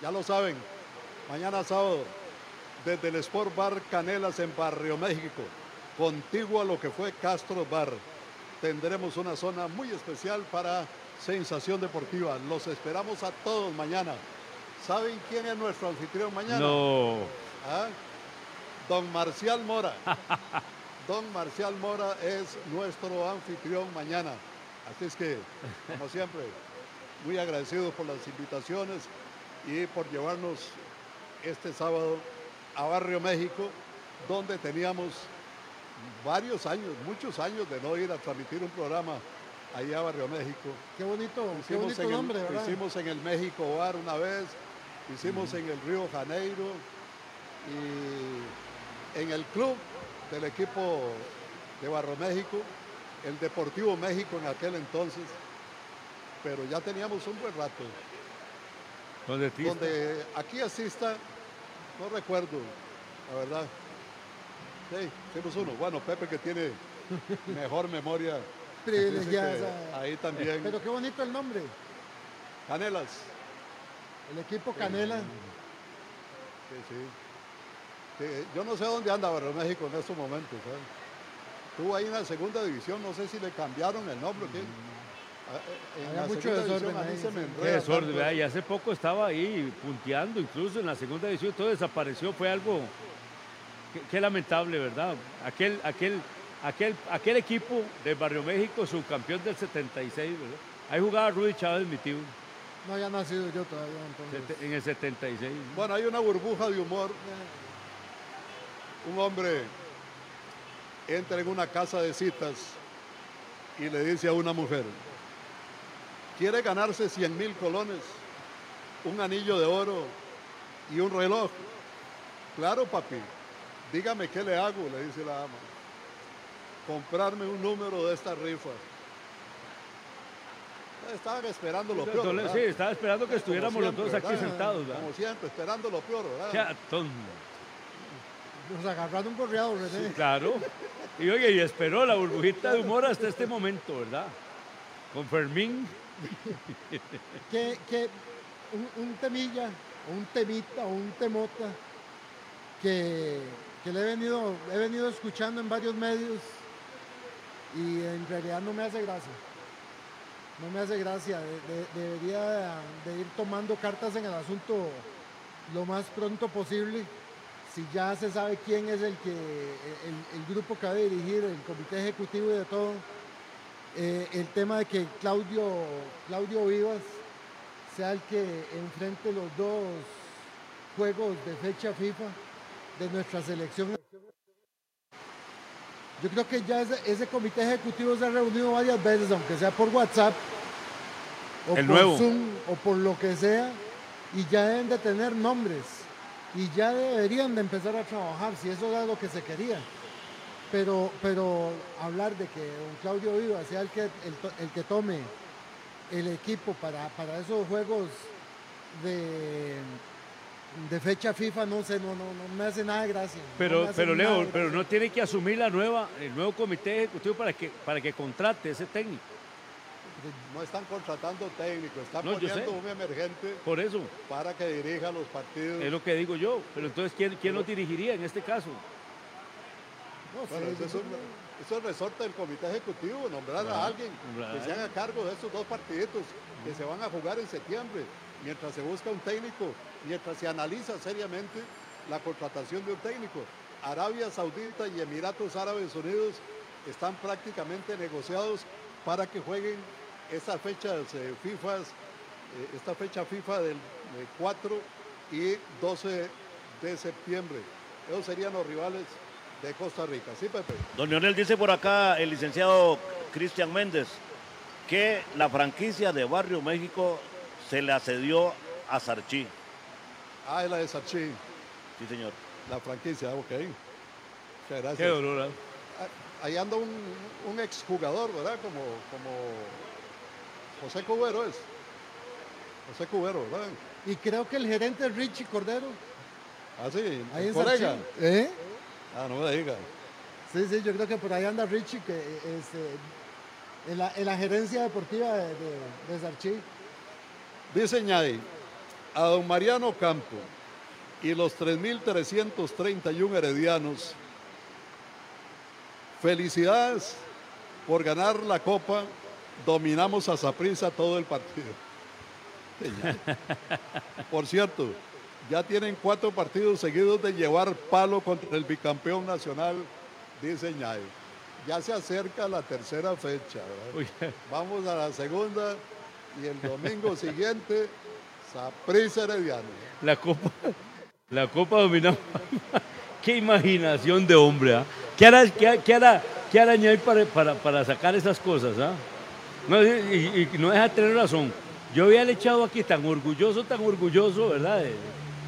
ya lo saben, mañana sábado, desde el Sport Bar Canelas en Barrio México, contiguo a lo que fue Castro Bar, tendremos una zona muy especial para Sensación Deportiva. Los esperamos a todos mañana. ¿Saben quién es nuestro anfitrión mañana? No. ¿Ah? Don Marcial Mora. *laughs* Don Marcial Mora es nuestro anfitrión mañana. Así es que, como siempre, muy agradecidos por las invitaciones y por llevarnos este sábado a Barrio México, donde teníamos varios años, muchos años de no ir a transmitir un programa allá a Barrio México. Qué bonito, qué Hicimos bonito en el-. Hicimos en el México Bar una vez, hicimos en el Río Janeiro y en el club del equipo de Barrio México, el Deportivo México en aquel entonces, pero ya teníamos un buen rato. Donde Tista- Donde aquí asista, no recuerdo, la verdad. Sí, hicimos uno. Bueno, Pepe que tiene *laughs* mejor memoria. Privilegiada. *laughs* Ahí también. Pero qué bonito el nombre. Canelas. El equipo Canela. Sí, sí. yo no sé dónde anda Barrio México en estos momentos. ¿sabes? Estuvo ahí en la segunda división, no sé si le cambiaron el nombre. ¿qué? Ah, eh, En Había la mucho desorden división ahí, se me. Qué desorden. Y hace poco estaba ahí punteando, incluso en la segunda edición, todo desapareció. Fue algo qué, qué lamentable, ¿verdad? Aquel, aquel, aquel, aquel equipo de Barrio México, subcampeón del 76, ¿verdad? Ahí jugaba Rudy Chávez, mi tío, No había nacido yo todavía entonces. en el 76. Bueno, hay una burbuja de humor. Un hombre entra en una casa de citas y le dice a una mujer, quiere ganarse 100 mil colones, un anillo de oro y un reloj. Claro, papi, dígame qué le hago, le dice la ama. Comprarme un número de esta rifa. Estaban esperando lo peor. Sí, estaba esperando que estuviéramos los dos aquí ¿verdad? sentados, ¿verdad? Como siempre, esperando lo peor, ¿verdad? Nos agarraron un correado, René. Sí, claro. Y oye, y esperó la burbujita de humor hasta este momento, ¿verdad? Con Fermín. Que, que un, temilla, un temita, un temota que, que le he venido, he venido escuchando en varios medios y en realidad no me hace gracia. No me hace gracia. De- de- debería de ir tomando cartas en el asunto lo más pronto posible. Si ya se sabe quién es el que el grupo que va a dirigir, el comité ejecutivo y de todo, eh, el tema de que Claudio, Claudio Vivas sea el que enfrente los dos juegos de fecha FIFA de nuestra selección. Yo creo que ya ese, ese comité ejecutivo se ha reunido varias veces, aunque sea por WhatsApp o El por nuevo. Zoom o por lo que sea, y ya deben de tener nombres y ya deberían de empezar a trabajar, si eso era lo que se quería. Pero, pero hablar de que don Claudio Viva sea el que, el, el que tome el equipo para, para esos juegos de, de fecha FIFA, no sé, no, no, no me hace nada de gracia. Pero, pero Leo, pero no tiene que asumir la nueva, el nuevo comité ejecutivo para que, para que contrate ese técnico. No están contratando técnico, están No, poniendo un emergente Por eso, para que dirija los partidos. es lo que digo yo. Pero entonces, ¿quién, quién lo dirigiría en este caso? No Bueno, eso, es un, eso es resorte del comité ejecutivo, nombrar a alguien que se haga cargo de estos dos partiditos que se van a jugar en septiembre, mientras se busca un técnico, mientras se analiza seriamente la contratación de un técnico. Arabia Saudita y Emiratos Árabes Unidos están prácticamente negociados para que jueguen estas fechas eh, FIFA, esta fecha FIFA del eh, 4 y 12 de septiembre. Esos serían los rivales de Costa Rica. Sí, Pepe. Don Leonel dice por acá el licenciado Cristian Méndez que la franquicia de Barrio México se le accedió a Sarchi. Ah, es la de Sachi, Sí, señor. la franquicia, ok. Muchas gracias. Qué dolor. ¿ah? Ah, Ahí anda un, un exjugador, ¿verdad? Como, como José Cubero es. José Cubero, ¿verdad? Y creo que el gerente es Richie Cordero. Ah, sí, Ahí en colega. ¿Eh? Ah, no me diga. Sí, sí, yo creo que por ahí anda Richie, que este, en, la, en la gerencia deportiva de, de, de Sarchí. Dice Ñay, a don Mariano Campo y los 3.331 heredianos, felicidades por ganar la copa, dominamos a Saprissa todo el partido. *laughs* Por cierto, ya tienen cuatro partidos seguidos de llevar palo contra el bicampeón nacional, dice Ñay. Ya se acerca la tercera fecha, Vamos a la segunda y el domingo *laughs* siguiente, Saprissa Herediano. la copa, la copa dominada. *laughs* Qué imaginación de hombre, ¿ah? ¿Qué hará, qué, qué hará, qué hará Ñay para, para, para sacar esas cosas, ah? No, y, y- no deja de tener razón. Yo había echado aquí tan orgulloso, tan orgulloso, ¿verdad?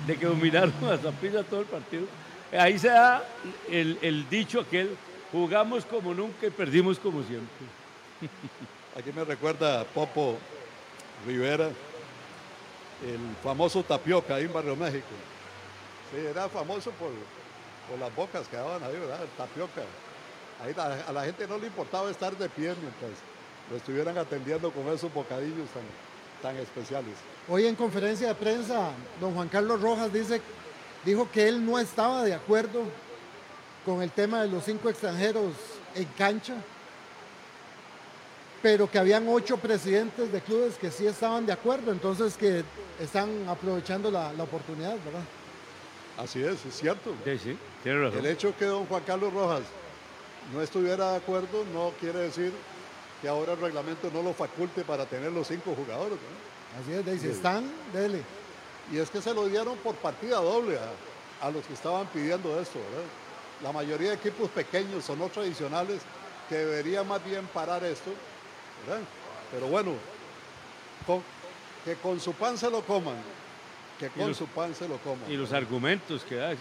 De, que dominaron a Saprissa todo el partido. Ahí se da el, el dicho aquel, jugamos como nunca y perdimos como siempre. *laughs* Aquí me recuerda a Popo Rivera, el famoso tapioca ahí en Barrio México. Sí, era famoso por, por las bocas que daban ahí, ¿verdad? El tapioca. Ahí la- a la gente no le importaba estar de pie mientras lo estuvieran atendiendo con esos bocadillos tan, tan especiales. Hoy en conferencia de prensa, don Juan Carlos Rojas dice dijo que él no estaba de acuerdo con el tema de los cinco extranjeros en cancha, pero que habían ocho presidentes de clubes que sí estaban de acuerdo, entonces que están aprovechando la, la oportunidad, ¿verdad? Así es, es cierto. Sí, sí, tiene razón. El hecho que don Juan Carlos Rojas no estuviera de acuerdo no quiere decir que ahora el reglamento no lo faculte para tener los cinco jugadores. ¿no? Así es, dice, están, dele. Y es que se lo dieron por partida doble a, a los que estaban pidiendo esto, ¿verdad? La mayoría de equipos pequeños o no tradicionales que deberían más bien parar esto, ¿verdad? Pero bueno, con- que con su pan se lo coman, que con los- su pan se lo coman. Y los argumentos que da.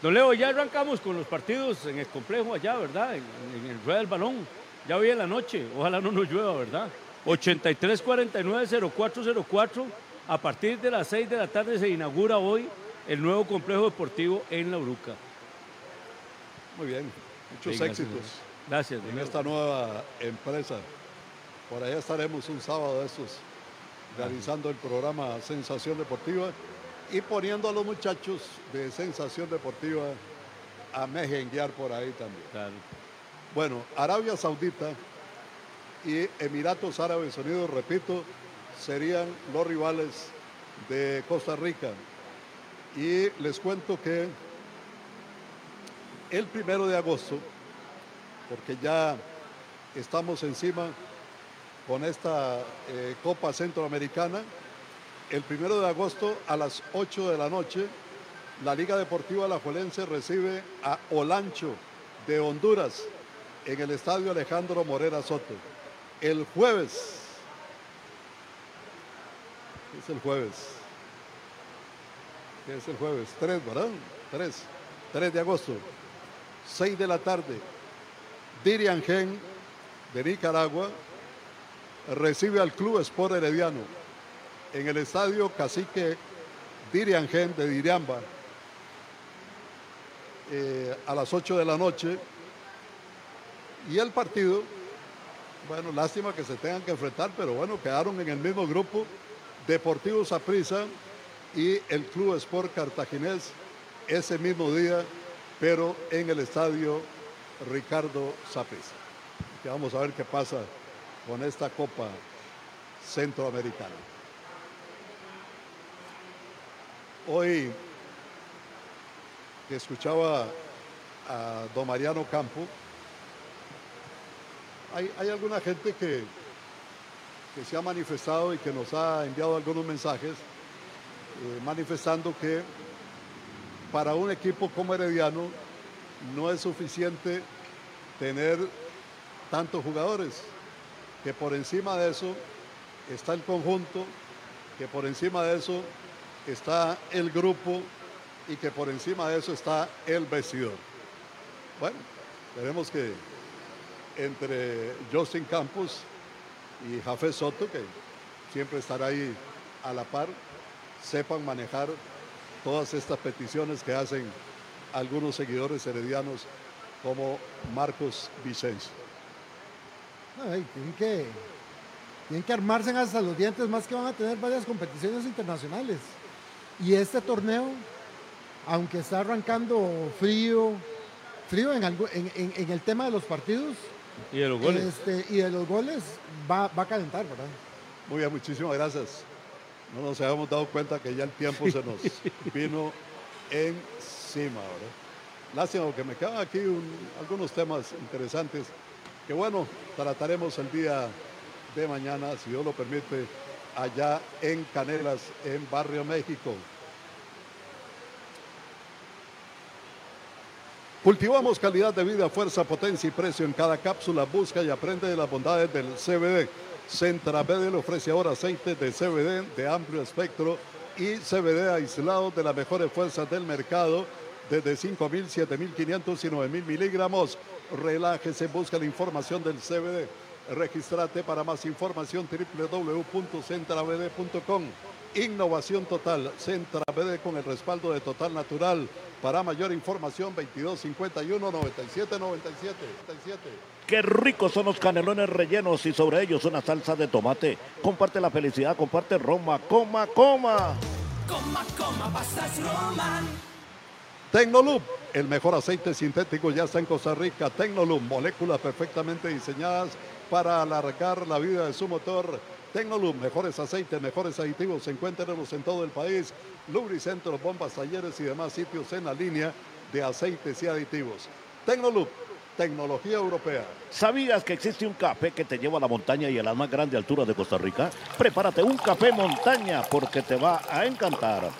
Don Leo, ya arrancamos con los partidos en el complejo allá, ¿verdad? En, en el Rueda del Balón. Ya hoy en la noche. Ojalá no nos llueva, ¿verdad? 83-49-0404. A partir de las 6 de la tarde se inaugura hoy el nuevo complejo deportivo en La Uruca. Muy bien, muchos éxitos. Gracias. en esta nueva empresa. Por allá estaremos un sábado de estos realizando el programa Sensación Deportiva y poniendo a los muchachos de Sensación Deportiva a mejenguear por ahí también. Bueno, Arabia Saudita y Emiratos Árabes Unidos, repito, serían los rivales de Costa Rica. Y les cuento que el primero de agosto, porque ya estamos encima con esta eh, Copa Centroamericana, el primero de agosto a las 8 de la noche, la Liga Deportiva Alajuelense recibe a Olancho de Honduras en el Estadio Alejandro Morera Soto. El jueves, es el jueves, es el jueves, 3, ¿verdad? 3, 3 de agosto, 6 de la tarde, Dirian Gen de Nicaragua recibe al Club Sport Herediano. En el estadio Cacique Dirian Gen de Diriamba eh, a las 8 de la noche. Y el partido, bueno, lástima que se tengan que enfrentar, pero bueno, quedaron en el mismo grupo Deportivo Saprissa y el Club Sport Cartaginés ese mismo día, pero en el estadio Ricardo Saprissa. Vamos a ver qué pasa con esta Copa Centroamericana. Hoy escuchaba a don Mariano Campo, hay, alguna gente que, que se ha manifestado y que nos ha enviado algunos mensajes eh, manifestando que para un equipo como Herediano no es suficiente tener tantos jugadores, que por encima de eso está el conjunto, que por encima de eso está el grupo y que por encima de eso está el vestidor. Bueno, veremos que entre Justin Campos y Jafé Soto, que siempre estará ahí a la par, sepan manejar todas estas peticiones que hacen algunos seguidores heredianos como Marcos Vicencio. No, y tienen, que, tienen que armarse hasta los dientes, más que van a tener varias competiciones internacionales. Y este torneo, aunque está arrancando frío, frío en, algo- en el tema de los partidos Y de los goles. este, y de los goles, va, va a calentar, ¿verdad? Muy bien, muchísimas gracias. No nos habíamos dado cuenta que ya el tiempo se nos *laughs* vino encima, ¿verdad? Lástima que me quedan aquí un- algunos temas interesantes que bueno, trataremos el día de mañana, si Dios lo permite, allá en Canelas, en Barrio México. Cultivamos calidad de vida, fuerza, potencia y precio en cada cápsula. Busca y aprende de las bondades del CBD. Centravede le ofrece ahora aceite de CBD de amplio espectro y CBD aislado de las mejores fuerzas del mercado desde 5.000, 7.500 y 9.000 miligramos. Relájese, busca la información del CBD. Regístrate para más información www.centravd.com. Innovación total, Centravd con el respaldo de Total Natural. Para mayor información 2251 97 97 Qué ricos son los canelones rellenos y sobre ellos una salsa de tomate. Comparte la felicidad, comparte Roma, coma, coma. Coma, coma, pastas Roman. Tecnolub, el mejor aceite sintético ya está en Costa Rica. Tecnolub, moléculas perfectamente diseñadas para alargar la vida de su motor. Tecnolub, mejores aceites, mejores aditivos, encuéntrenlos en todo el país. Lubricentros, bombas, talleres y demás sitios en la línea de aceites y aditivos. Tecnolub, tecnología europea. ¿Sabías que existe un café que te lleva a la montaña y a la más grande altura de Costa Rica? Prepárate un café montaña porque te va a encantar.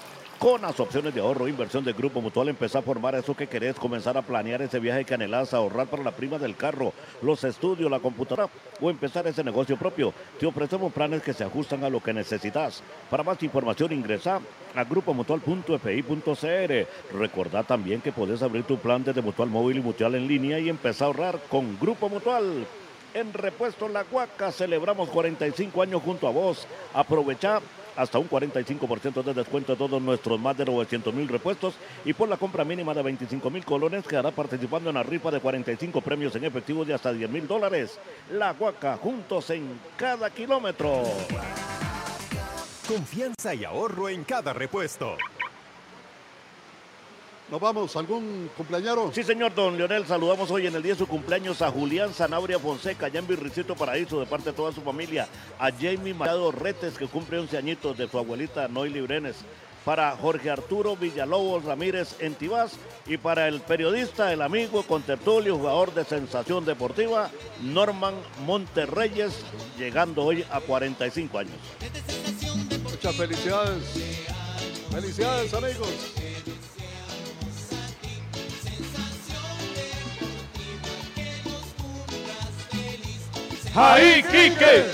Con las opciones de ahorro e inversión de Grupo Mutual, empezar a formar eso que querés, comenzar a planear ese viaje que anhelás, ahorrar para la prima del carro, los estudios, la computadora o empezar ese negocio propio. Te ofrecemos planes que se ajustan a lo que necesitas. Para más información ingresa a grupomutual.fi.cr. Recordá también que podés abrir tu plan desde Mutual Móvil y Mutual en línea y empezar a ahorrar con Grupo Mutual. En Repuesto La Huaca celebramos 45 años junto a vos. Aprovecha hasta un 45% de descuento en todos nuestros más de 900 mil repuestos y por la compra mínima de 25 mil colones quedará participando en la rifa de 45 premios en efectivo de hasta 10 mil dólares. La Huaca, juntos en cada kilómetro. Confianza y ahorro en cada repuesto. ¿Nos vamos? ¿Algún cumpleañero? Sí, señor Don Leonel. Saludamos hoy en el día de su cumpleaños a Julián Sanabria Fonseca, allá en Virricito Paraíso, de parte de toda su familia. A Jamie Machado Retes, que cumple 11 añitos, de su abuelita Noy Brenes. Para Jorge Arturo Villalobos Ramírez en Tibás. Y para el periodista, el amigo, contertulio, jugador de sensación deportiva, Norman Monterreyes, llegando hoy a 45 años. Muchas felicidades. Felicidades, amigos. ¡Ahí, Quique!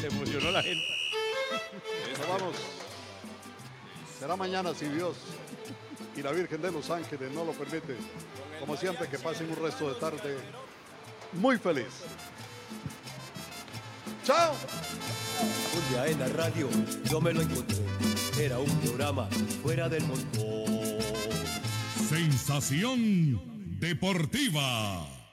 Se emocionó la gente. Nos vamos. Será mañana si Dios y la Virgen de los Ángeles no lo permite. Como siempre, que pasen un resto de tarde muy feliz. ¡Chao! Un día en la radio yo me lo encontré. Era un programa fuera del montón. Sensación deportiva.